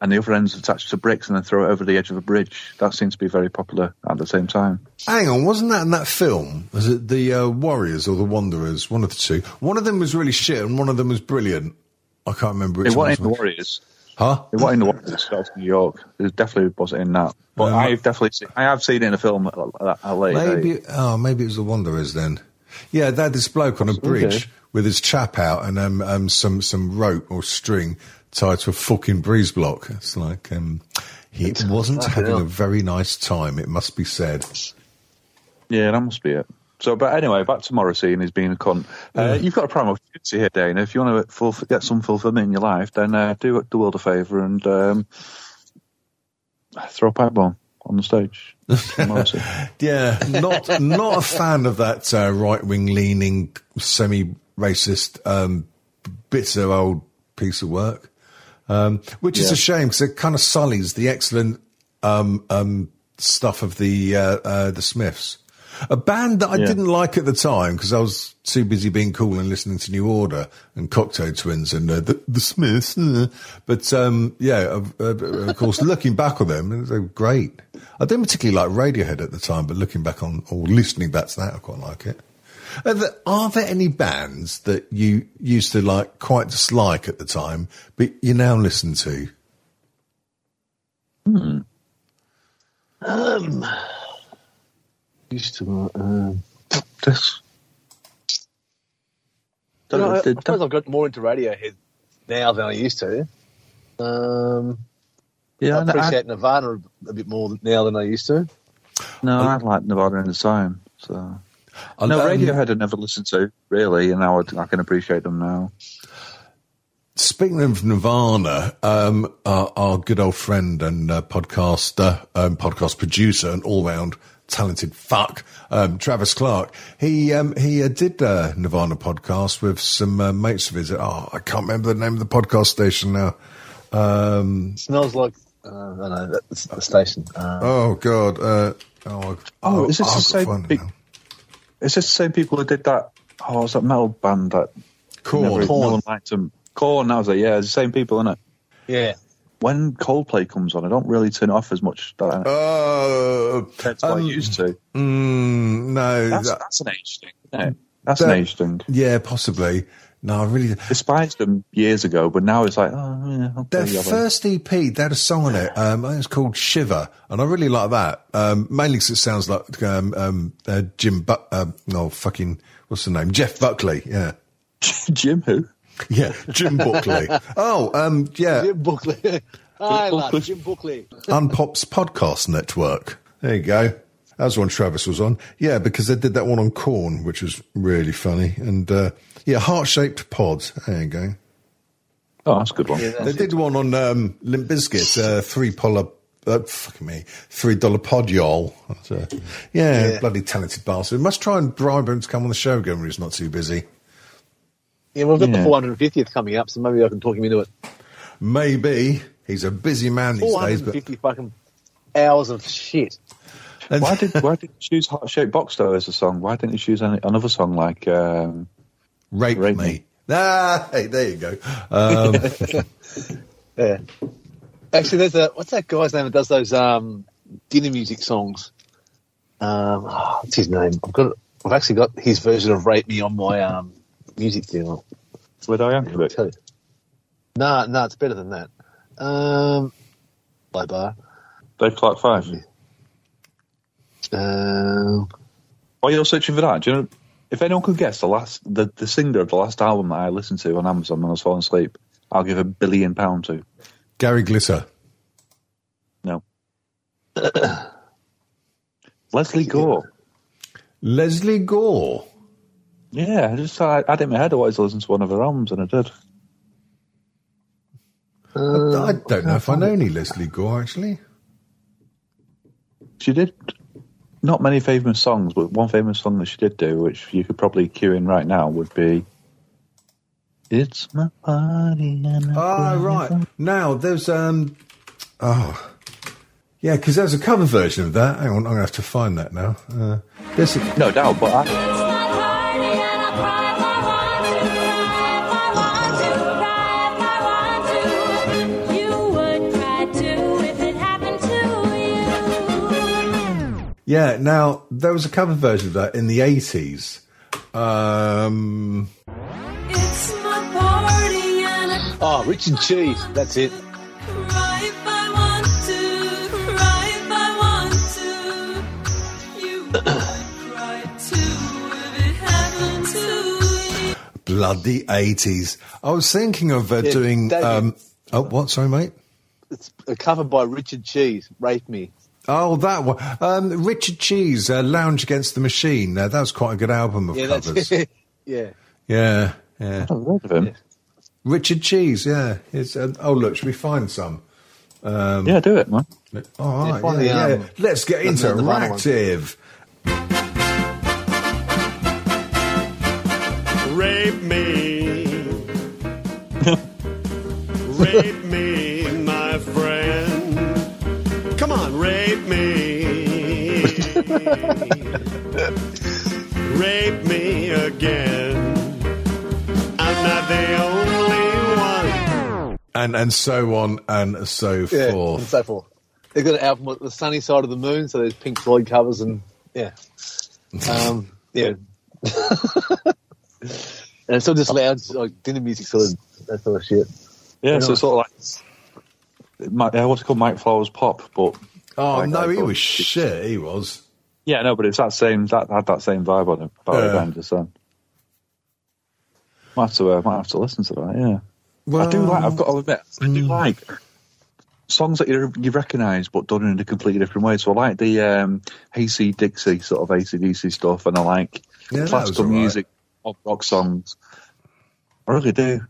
and the other end's attached to bricks and then throw it over the edge of a bridge. That seems to be very popular at the same time. Hang on, wasn't that in that film? Was it the uh, Warriors or the Wanderers? One of the two. One of them was really shit and one of them was brilliant. I can't remember which It one. wasn't in the Warriors. Huh? It wasn't in the Warriors. That was New York. It definitely wasn't in that. But Um, I've definitely seen, I have seen it in a film at, at, at a later. Maybe, oh, maybe it was the Wanderers then. Yeah, they had this bloke on a bridge Okay. with his chap out and um, um, some some rope or string tied to a fucking breeze block. It's like um, he wasn't having hell. a very nice time. It must be said. Yeah, that must be it. So, but anyway, back to Morrissey and his being a cunt. Uh, You've got a prime opportunity here, Dana. If you want to fulf- get some fulfillment in your life, then uh, do the world a favour and um, throw a pipe bomb on the stage. Yeah, not not a fan of that uh, right wing leaning, semi racist, um, bitter old piece of work. Um, which is Yeah. a shame because it kind of sullies the excellent um, um, stuff of the uh, uh, the Smiths. A band that I Yeah. didn't like at the time because I was too busy being cool and listening to New Order and Cocteau Twins and uh, the, the Smiths. uh, But um, yeah, of, of course, looking back on them, they're great. I didn't particularly like Radiohead at the time, but looking back on or listening back to that, I quite like it. Are there, are there any bands that you used to like quite dislike at the time, but you now listen to? Hmm. Um, used to. Um, This- you know, I, I suppose I've got more into Radiohead now than I used to. Um, yeah, I no, I, appreciate Nirvana a bit more now than I used to. no, I like Nirvana in the time. So I- no, um, Radiohead I never listened to really, and now I, I can appreciate them now. Speaking of Nirvana, um, our, our good old friend and uh, podcaster, um, podcast producer, and all round talented fuck, um, Travis Clark, he um, he uh, did a Nirvana podcast with some uh, mates of his. Oh, I can't remember the name of the podcast station now. Um, smells like. Uh, I don't know that's the station. Uh, oh God. Uh, oh, Oh, is this I've the same find it big- now. Is this the same people who did that? Oh, was that metal band that Korn. never, no Korn. one liked them? Korn, that was it. Yeah, it's the same people, isn't it? yeah, when Coldplay comes on, I don't really turn it off as much that I, Uh, that's what I um, used to. mm, no, That's, that- that's an age thing, isn't it? That's that- an age thing. yeah, possibly. No, I really. Despised them years ago, but now it's like, oh, yeah, okay, Their yeah, first EP, they had a song on it. Um, it's called Shiver, and I really like that. Um, mainly because it sounds like um, um, uh, Jim. Bu- uh, no, fucking what's the name? Jeff Buckley. Yeah, Jim who? yeah, Jim Buckley. Oh, um, yeah. yeah, booklet. I love Jim Buckley. Unpop's podcast network. There you go. That was one Travis was on. Yeah, because they did that one on Korn, which was really funny. And uh, yeah, heart shaped pods. There you go. Oh, that's a good one. They did one on um, Limp Bizkit, uh, three dollar. Uh, fuck me, three dollar pod y'all. That's, uh, yeah, Yeah. bloody talented bastard. We Must try and bribe him to come on the show again when he's not too busy. Yeah, we've got Yeah. the 450th coming up, so maybe I can talk him into it. Maybe he's a busy man these days, but 450 fucking hours of shit. Why did why did you choose Heart Shaped Box though as a song? Why didn't you choose any, another song like um, rape, Rape me. Me. Ah, hey, there you go. Um, Yeah. Actually, there's a what's that guy's name that does those um, dinner music songs? Um, oh, what's his name? I've got. I've actually got his version of "Rape Me" on my um, music deal. with Al Yankovic? tell you. No, no, it's better than that. Um, bye bye. Dave Clark Five. Um, While you're searching for that, do you know if anyone could guess the last the, the singer of the last album that I listened to on Amazon when I was falling asleep, I'll give a billion pound to. Gary Glitter. No. Lesley Gore. Lesley Gore. Yeah, I just I had it in my head I wanted to listen to one of her albums and I did. I don't know if I know any Lesley Gore actually. She did not many famous songs, but one famous song that she did do, which you could probably cue in right now, would be "It's My Party." And Oh, right. Now, there's, um, oh, yeah, because there's a cover version of that. Hang on, I'm going to have to find that now. Uh, there's a, No doubt, but I, yeah, now, there was a cover version of that in the 80s. Um, oh, Richard Cheese. That's it. bloody 80s. I was thinking of uh, Yeah, doing, David. um, oh, what? Sorry, mate? It's a cover by Richard Cheese. Rape Me. Oh, that one. Um, Richard Cheese, uh, Lounge Against the Machine. Uh, that was quite a good album of Yeah, covers. that's yeah. Yeah, yeah. I've heard of him. Richard Cheese, yeah. It's, uh, oh, look, should we find some? Um, Yeah, do it, man. All Yeah, yeah, the, yeah. um, Let's get the- the Nirvana interactive. Rape me. rape me, rape me again. I'm not the only one. And and so on and so Yeah, and forth. so forth. They've got an album with the sunny side of the moon, so there's Pink Floyd covers and yeah, um, yeah. and it's all just loud, like dinner music, sort of that sort of shit. Yeah, Very so it's sort of like Mi- uh, what's it called, Mike Flowers Pop, but Oh Like no, that, he but- was shit. He was. Yeah, no, but it's that same that had that same vibe on it. Barry Yeah. Bender, so might have to uh, might have to listen to that. Yeah, Well, I do like. I've got to admit, I do mm. like songs that you you recognise but done in a completely different way. So I like the um, Hayseed Dixie sort of ACDC stuff, and I like Yeah, classical music, pop rock songs. I really do.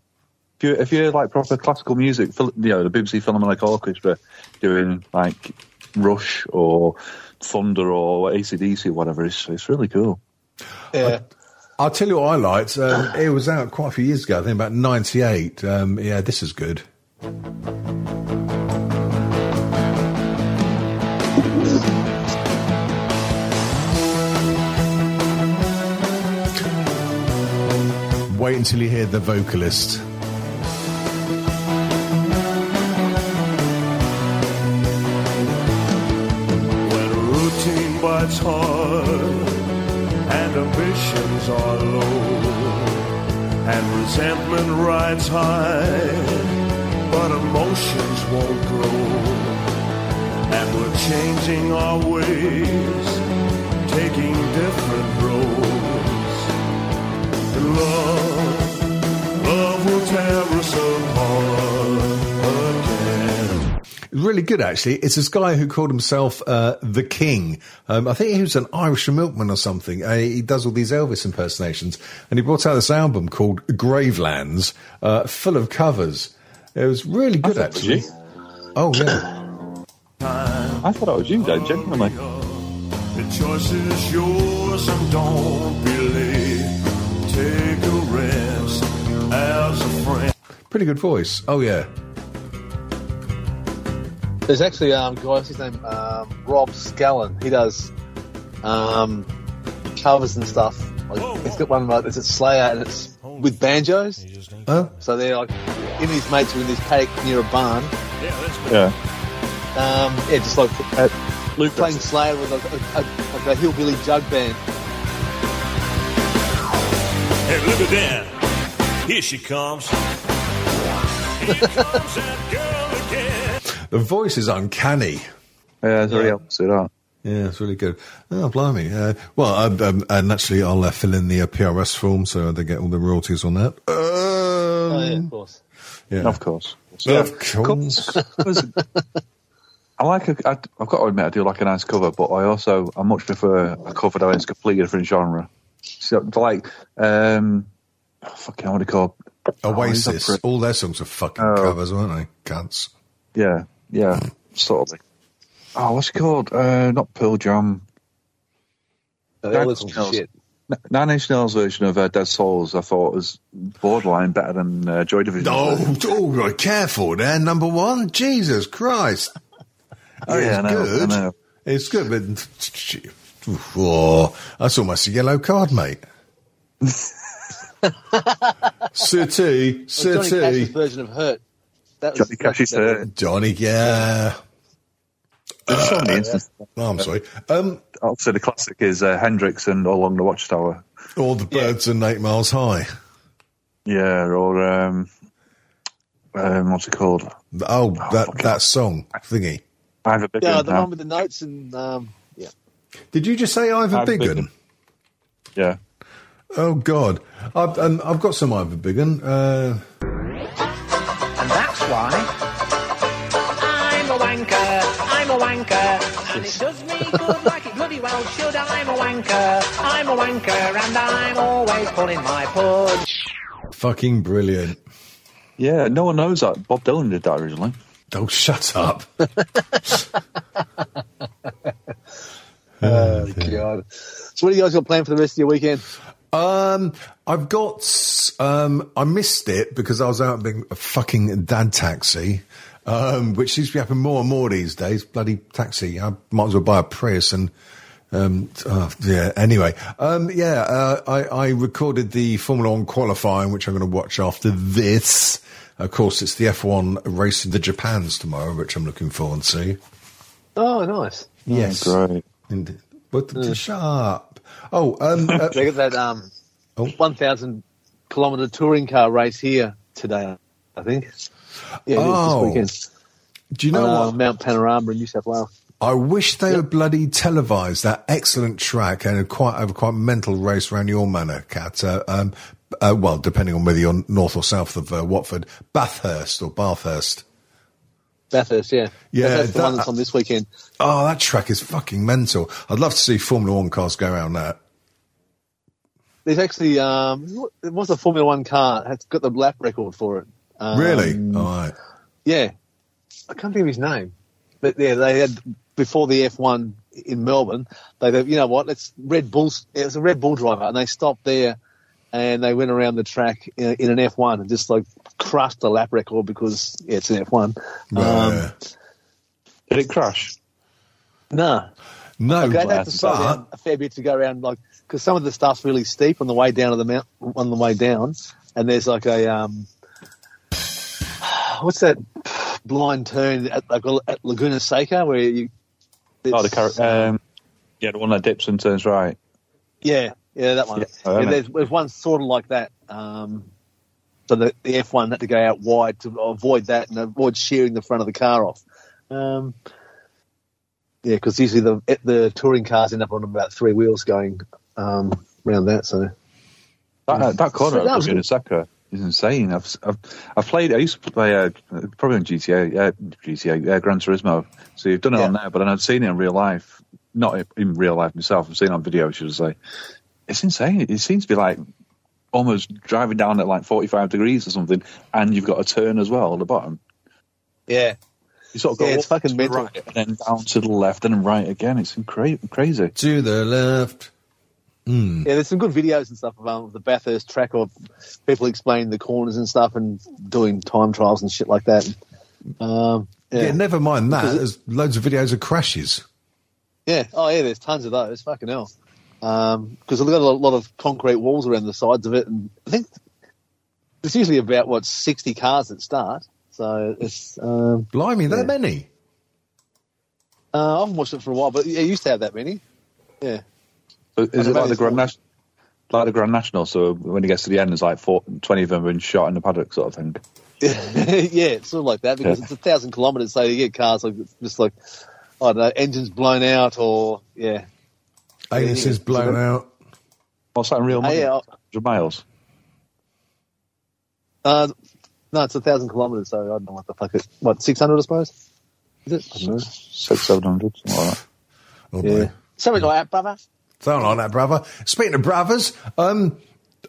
If you if you like proper classical music, you know the BBC Philharmonic Orchestra doing like Rush or Thunder or ACDC or whatever, it's it's really cool. Yeah, I'll tell you what I liked. Um, it was out quite a few years ago. I think about '98. Um, yeah, this is good. Wait until you hear the vocalist. Bites hard and ambitions are low and resentment rides high, but emotions won't grow. And we're changing our ways, taking different roads. Really good, actually. It's this guy who called himself uh, the King. Um, I think he was an Irish milkman or something. Uh, he does all these Elvis impersonations, and he brought out this album called Gravelands, uh, full of covers. It was really good, thought it was actually. you. Oh yeah. I thought I was you, Dan, genuinely. The choice is yours and don't be late. Take a rest as a friend. Pretty good voice. Oh yeah. There's actually um, a guy, his name? Um, Rob Scallon. He does um, covers and stuff. Like, he's got one like it's a Slayer and it's with banjos. Oh. So they're like him and his mates are in this paddock near a barn. Yeah. Um, yeah, just like Uh, Luke, playing Slayer with like a, a, like a hillbilly jug band. Hey, look at that. Here she comes. Here comes that girl again. The voice is uncanny. yeah, it's very opposite that. Yeah, it's really good. Oh, blimey. Uh, well, um, um, and naturally, I'll uh, fill in the uh, PRS form so they get all the royalties on that. Um, Oh yeah, of course. yeah. Of course. Of course. I like a, I, I've got to admit I do like a nice cover, but I also I much prefer a cover that is completely different genre. So like um, oh, fucking what do you call? Oasis. Oh, he's all their songs are fucking Oh. covers, aren't they? Cunts. Yeah, yeah, sort of. Oh, what's it called? Uh, not Pearl Jam. So they're Nine Inch Nails. shit. Nine Inch Nails version of uh, Dead Souls, I thought was borderline better than uh, Joy Division. Oh, oh, right, careful there, number one. Jesus Christ. Oh, yeah, it's I know, good. I know. It's good, but oh, that's almost a yellow card, mate. City, Well, Johnny Cash's city. version of Hurt. That was Johnny Cash's that- hurt. Johnny, yeah. There's so many instances. Oh, I'm sorry. Um, Obviously, the classic is uh, Hendrix and "All Along the Watchtower. all the birds and eight miles high. Yeah, or um, um, what's it called? Oh, that that song thingy. I have a big Yeah, the now. one with the notes and um, yeah. Did you just say Ivor Ivor Biggun? Biggun. Yeah. Oh God, I've um, I've got some Ivor Biggun. Uh, And that's why I'm a wanker, I'm a wanker, and it does me good like it bloody well should. I'm a wanker, I'm a wanker, and I'm always pulling my pud. fucking brilliant. Yeah, no one knows that. Bob Dylan did that originally. Don't oh, shut up. Oh, oh god. So what are you guys got planned for the rest of your weekend? Um, I've got. Um, I missed it because I was out being a fucking dad taxi, um, which seems to be happening more and more these days. Bloody taxi. I might as well buy a Prius and. Um, oh, yeah. Anyway, um, yeah, uh, I, I recorded the Formula One qualifying, which I'm going to watch after this. Of course, it's the F1 race in the Japans tomorrow, which I'm looking forward to. Oh, nice. Yes. Great. And, but shut up. Oh, um, uh, They got that um, Oh. 1,000 kilometre touring car race here today, I think. Yeah, Oh. this weekend. do you know uh, what? Mount Panorama in New South Wales. I wish they would bloody televised that excellent track and a quite a quite mental race around your manor, Cat. Uh, um, uh, well, depending on whether you're north or south of uh, Watford, Bathurst or Bathurst. Bathurst, yeah. Yeah, That's the one that's on this weekend. Oh, that track is fucking mental. I'd love to see Formula One cars go around that. There's actually, um, it was a Formula One car. It's got the lap record for it. Um, Really? All right. Yeah. I can't think of his name. But yeah, they had, before the F1 in Melbourne, they you know what, it's Red Bull, it was a Red Bull driver, and they stopped there and they went around the track in, in an F1 and just like crushed the lap record because yeah, it's an F1. Um, Did it crash? no. no, Okay, they have to slow but down a fair bit to go around, like because some of the stuff's really steep on the way down to the mount, on the way down, and there's like a um, what's that blind turn at, like, at Laguna Seca where you? Oh, the it's, car- um, yeah, the one that dips and turns right. yeah, yeah, that one. Yeah, Yeah, there's, there's one sort of like that. Um, so the, the F1 had to go out wide to avoid that and avoid shearing the front of the car off. Um, yeah, because usually the the touring cars end up on about three wheels going um, around that. So That, uh, that corner So that at was good. Seca is insane. I've, I've I've played. I used to play uh, probably on GTA, uh, GTA, uh, Gran Turismo. So you've done it on there, but then I've seen it in real life. Not in real life myself. I've seen it on video. I should say. It's insane. It seems to be like almost driving down at like forty five degrees or something, and you've got a turn as well at the bottom. Yeah. You sort of go Yeah, it's up fucking to mental. right and then down to the left and then right again. It's incra- crazy. To the left. Mm. Yeah, there's some good videos and stuff of um, the Bathurst track of people explaining the corners and stuff and doing time trials and shit like that. Um, Yeah. yeah. never mind that. Because it- There's loads of videos of crashes. Yeah. Oh, yeah. There's tons of those. It's fucking hell. Because they've got a lot of concrete walls around the sides of it, and I think it's usually about what sixty cars that start. So it's. Um, Blimey, that Yeah. many. uh, I haven't watched it for a while, but yeah, it used to have that many. Yeah. So is it like about the Grand. National? Like the Grand National, so when it gets to the end, there's like four, 20 of them been shot in the paddock, sort of thing. yeah, it's sort of like that because Yeah. it's a thousand kilometres. So you get cars like it's just like I don't know, engines blown out or yeah. Anus is blown out. What's that in real money? yeah. 100 miles. Uh, no, it's a thousand kilometres. So I don't know what the fuck it. What six hundred, I suppose. Is it? I don't know. Six, seven hundred, something like that. Oh, Yeah, boy. something like that, brother. Something like that, brother. Speaking of brothers, um,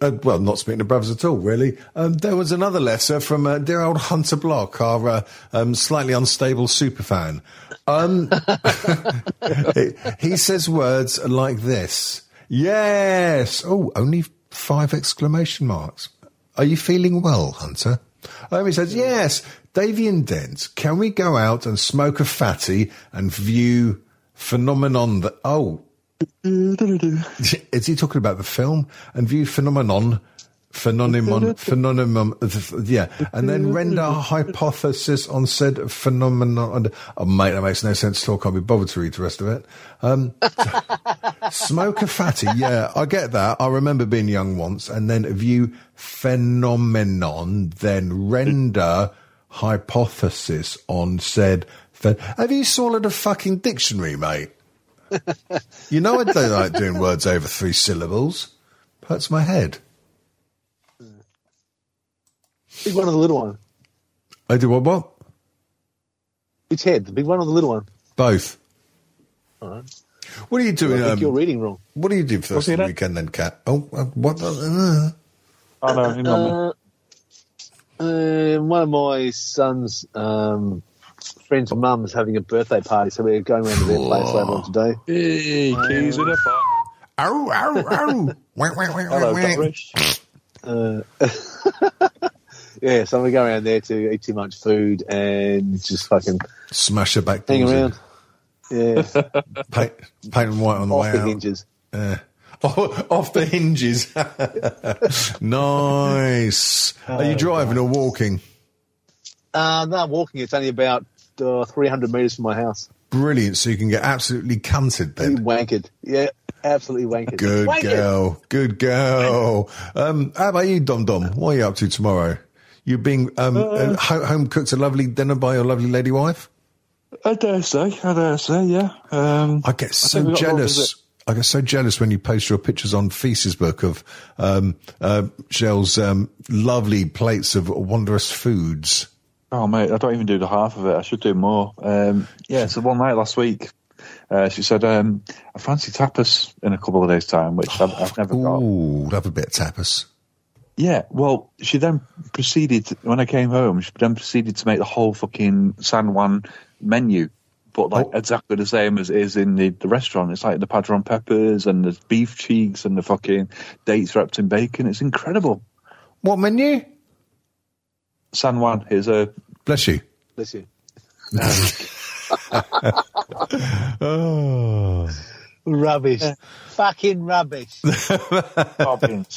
uh, well, not speaking of brothers at all, really. Um, there was another letter from uh, dear old Hunter Block, our uh, um, slightly unstable superfan. Um, he, he says words like this: "Yes, oh, only five exclamation marks. Are you feeling well, Hunter?" Um, he says, "Yes, Davy and Dent. Can we go out and smoke a fatty and view phenomenon that? Oh." Is he talking about the film and view phenomenon, phenomenon, phenomenon? Yeah, and then render a hypothesis on said phenomenon. Oh, mate, that makes no sense. Talk. I'll be bothered to read the rest of it. Um, smoke a fatty. Yeah, I get that. I remember being young once, and then view phenomenon, then render hypothesis on said. Phen- Have you swallowed a fucking dictionary, mate? You know I don't like doing words over three syllables. Hurts my head. Big one or the little one? I do what? What? Which head? The big one or the little one? Both. All right. What are you doing? I think Um, you're reading wrong. what do you do first the rest Okay, of the then. weekend then, Cat? Oh, uh, what? Uh, Oh, no, you know me. Uh, uh, one of my son's um, friends' mum's having a birthday party, so we're going around to their place later on today. Hey, keys in a box. ow, ow, ow. Uh, yeah, so we go around there to eat too much food and just fucking Smash it back hang doors in. around. Yeah, Paint, paint them white on the way. off way the out. hinges. Yeah. Oh, off the hinges. nice. Are you driving or walking? Uh, no, I'm walking. It's only about uh, 300 metres from my house. Brilliant. So you can get absolutely cunted then. Wankered. Yeah, absolutely wankered. Good Wankered. girl. Good girl. Um, how about you, Dom Dom? What are you up to tomorrow? You being um, uh, ho- home cooked a lovely dinner by your lovely lady wife? I dare say, I dare say, yeah. Um, I get so one jealous. I get so jealous when you post your pictures on Facebook of um, uh, Shell's um, lovely plates of wondrous foods. Oh mate, I don't even do the half of it. I should do more. Um, yeah, so one night last week, uh, she said, um, "I fancy tapas in a couple of days' time," which I've, I've never got. Ooh, love a bit of tapas. Yeah, well, she then proceeded when I came home. She then proceeded to make the whole fucking San Juan menu, but like Oh. exactly the same as is in the, the restaurant. It's like the padron peppers and the beef cheeks and the fucking dates wrapped in bacon. It's incredible. What menu? San Juan is a Bless you. Bless you. Oh. Rubbish. Fucking rubbish.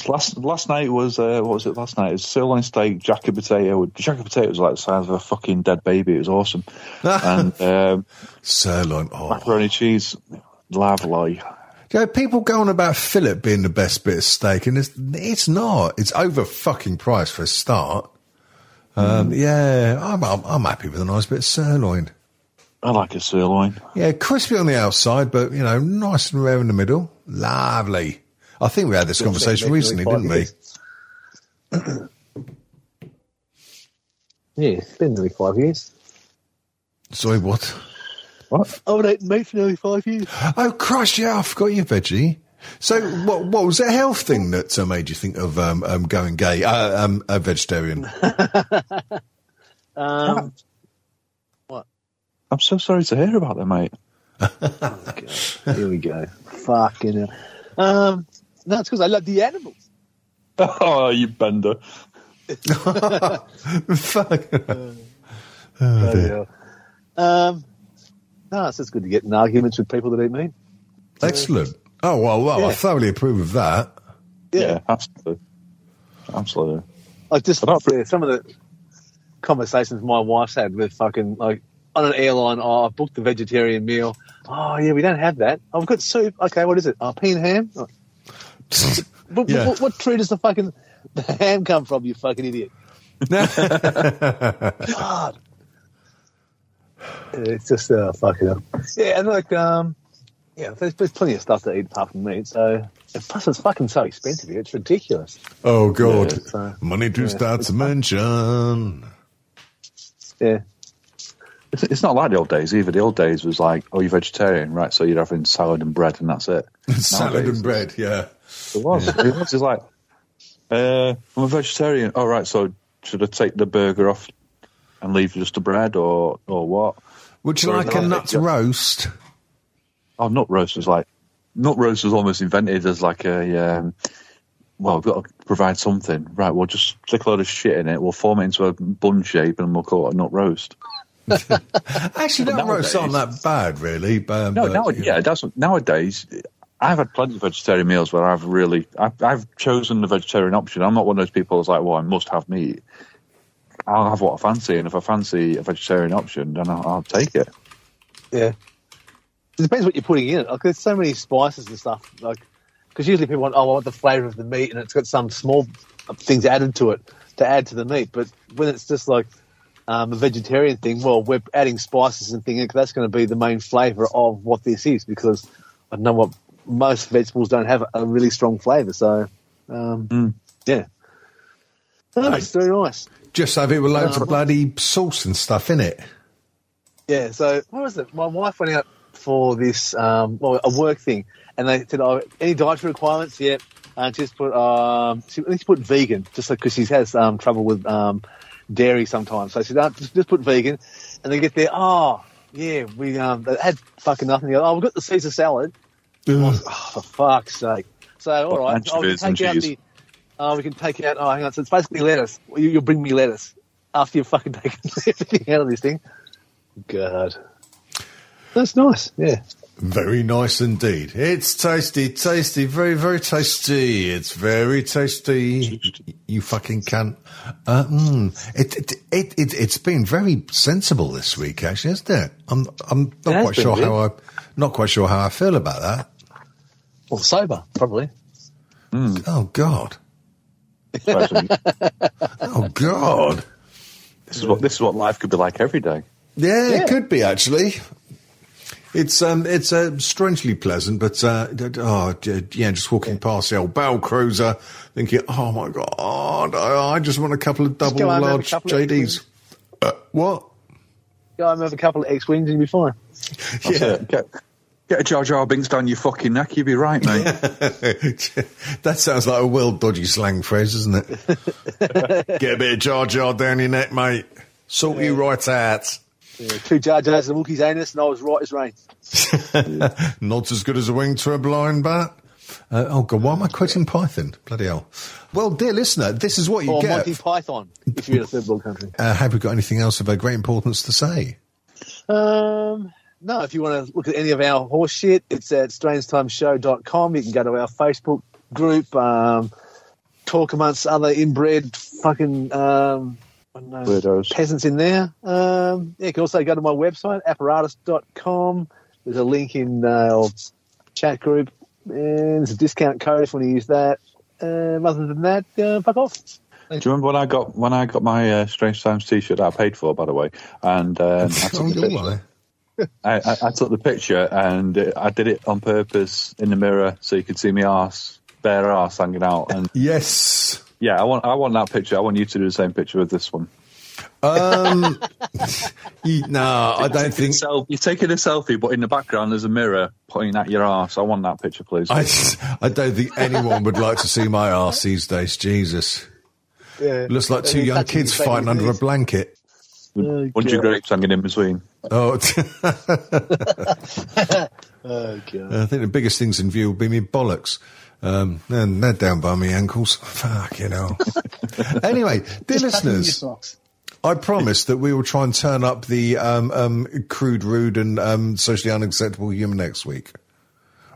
last last night was uh, what was it? Last night it was sirloin steak, jacket potato. Jacket potato was like the size of a fucking dead baby. It was awesome, and um, Sirloin. Oh. macaroni cheese, lovely. You know, people go on about fillet being the best bit of steak, and it's, it's not. It's over fucking price for a start. Um, Yeah, I'm, I'm, I'm happy with a nice bit of sirloin. I like a sirloin. Yeah, crispy on the outside, but, you know, nice and rare in the middle. Lovely. I think we had this conversation recently, didn't we? Yeah, it's been nearly five years. Sorry, what? What? I would eat meat for nearly five years. Oh, Christ, yeah, I forgot you veggie. So, what, what was it a health thing that uh, made you think of um, um, going gay, uh, um, a vegetarian? Um, I'm so sorry to hear about that, mate. here we go. Fucking hell. Um, no, it's because I love the animals. Oh, you bender. Fuck. Oh, dear. Um, no, it's just good to get in arguments with people that eat meat. Excellent. Oh, well, well I thoroughly approve of that. Yeah, absolutely. Absolutely. I just I yeah, some of the conversations my wife's had with fucking like on an airline. Oh, I booked the vegetarian meal. Oh yeah, we don't have that. Oh, we've got soup. Okay, what is it? Oh, pea and ham. Oh, what, Yeah. what, what tree does the fucking the ham come from? You fucking idiot. God. It's just uh, fucking hell. Yeah, and like um, yeah, there's, there's plenty of stuff to eat apart from meat. So and plus, it's fucking so expensive here. It's ridiculous. Oh, God. Yeah, so- Money to yeah, start to mention. Yeah. It's, it's not like the old days either. The old days was like, oh, you're vegetarian, right? So you're having salad and bread, and that's it. Salad Nowadays, and bread, yeah. It was. It was. It's like, uh, I'm a vegetarian. All right. So should I take the burger off and leave just the bread, or or what? Would you Sorry, like a nut yeah. roast? Oh, nut roast was like nut roast was almost invented as like a um, well, we've got to provide something, right? We'll just stick a load of shit in it. We'll form it into a bun shape, and we'll call it a nut roast. Actually, nut roasts aren't that bad, really. But, No, but, now, yeah, that's nowadays. I've had plenty of vegetarian meals where I've really, I've, I've chosen the vegetarian option. I'm not one of those people who's like, well, I must have meat. I'll have what I fancy, and if I fancy a vegetarian option, then I'll, I'll take it. Yeah. It depends what you're putting in it. Like, there's so many spices and stuff. Like, because usually people want, oh, I want the flavour of the meat, and it's got some small things added to it to add to the meat. But when it's just like um, a vegetarian thing, well, we're adding spices and things. That's going to be the main flavour of what this is because I know what most vegetables don't have a really strong flavour. So, um, yeah. No, it's very nice. Just have it with loads Uh, of bloody sauce and stuff in it. Yeah, so what was it? My wife went out for this, um, well, a work thing, and they said, "Oh, any dietary requirements?" Yeah, and just put, um, she, she put vegan, just because she has um, trouble with um, dairy sometimes. So I said, oh, just, just put vegan, and they get there. Oh, yeah, we um, they had fucking nothing. They go, oh, we've got the Caesar salad. Oh, for fuck's sake! So all right, oh, we Anchovies can and take out cheese. the. Oh, we can take out. Oh, hang on. So it's basically lettuce. Well, You, you'll bring me lettuce after you've fucking taken everything out of this thing. God, that's nice. Yeah. Very nice indeed. It's tasty, tasty, very, very tasty. It's very tasty. You fucking cunt. Uh, mm, it, it, it, it, it's been very sensible this week, actually, hasn't it? I'm, I'm not has quite sure good. how I, not quite sure how I feel about that. Well, sober, probably. Oh God. Oh God. This is what this is what life could be like every day. Yeah, Yeah. it could be actually. It's um, it's uh, strangely pleasant, but uh, d- d- oh, yeah, just walking past the old Bell Cruiser, thinking, oh my god, I, I just want a couple of double go home and have a large couple of JDs. Uh, what? Go home and have a couple of X wings and you'll be fine. That's it. Get, get a Jar Jar Binks down your fucking neck, you'll be right, mate. that sounds like a well dodgy slang phrase, doesn't it? Get a bit of Jar Jar down your neck, mate. Sort you right out. Yeah, two Jar Jars and a Wookiee's anus, and I was right as rain. Not as good as a wing to a blind bat. Uh, oh God, why am I quoting Python? Bloody hell. Well, dear listener, this is what you Or get. Monty Python, if you're in a third world country. Uh, have we got anything else of a great importance to say? Um, no, if you want to look at any of our horse shit, it's at strangetimesshow.com. You can go to our Facebook group, um, talk amongst other inbred fucking um, I don't know, Weirdos. peasants in there. Um, yeah, you can also go to my website, apparatus.com. There's a link in uh, our chat group, and there's a discount code if you want to use that. Um, other than that, uh, fuck off. Do you remember when I got when I got my uh, Strange Times T-shirt that I paid for, by the way? And um, I, took the picture. I, I, I took the picture and uh, I did it on purpose in the mirror so you could see my arse, bare arse hanging out. And Yes. Yeah, I want I want that picture. I want you to do the same picture with this one. Um, you, no, I don't Taking a think. self- You're taking a selfie, but in the background there's a mirror pointing at your ass. I want that picture, please. I, I don't think anyone would like to see my ass these days. Jesus, Yeah. looks like two young kids fighting under a blanket. Oh, Bunch of grapes hanging in between. Oh, Oh, God. I think the biggest things in view will be me bollocks. Um, and they're down by my ankles. Fuck, you know. anyway, dear Just tuck in your listeners. I promise that we will try and turn up the um, um, crude, rude, and um, socially unacceptable humour next week.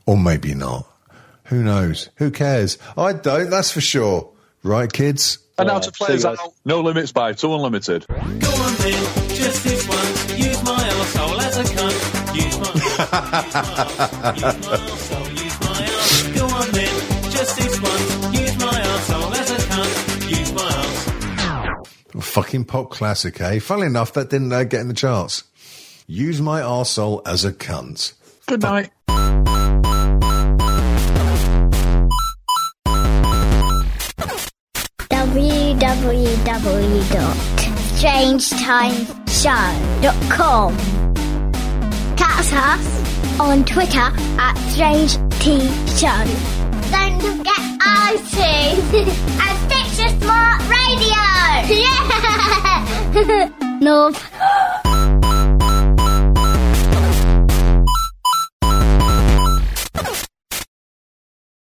Or maybe not. Who knows? Who cares? I don't, that's for sure. Right, kids? And now to play us see you guys. out. No limits by Two Unlimited. Go on then, just this once. Use my arsehole as a cunt. Use my arsehole, use my Fucking pop classic, eh? Funnily enough, that didn't uh, get in the charts. Use my arsehole as a cunt. Good night. www.strangetimesshow.com. Catch us on Twitter at Strange T Show. Don't forget iTunes and Stitcher Smart Radio. Yeah! nope.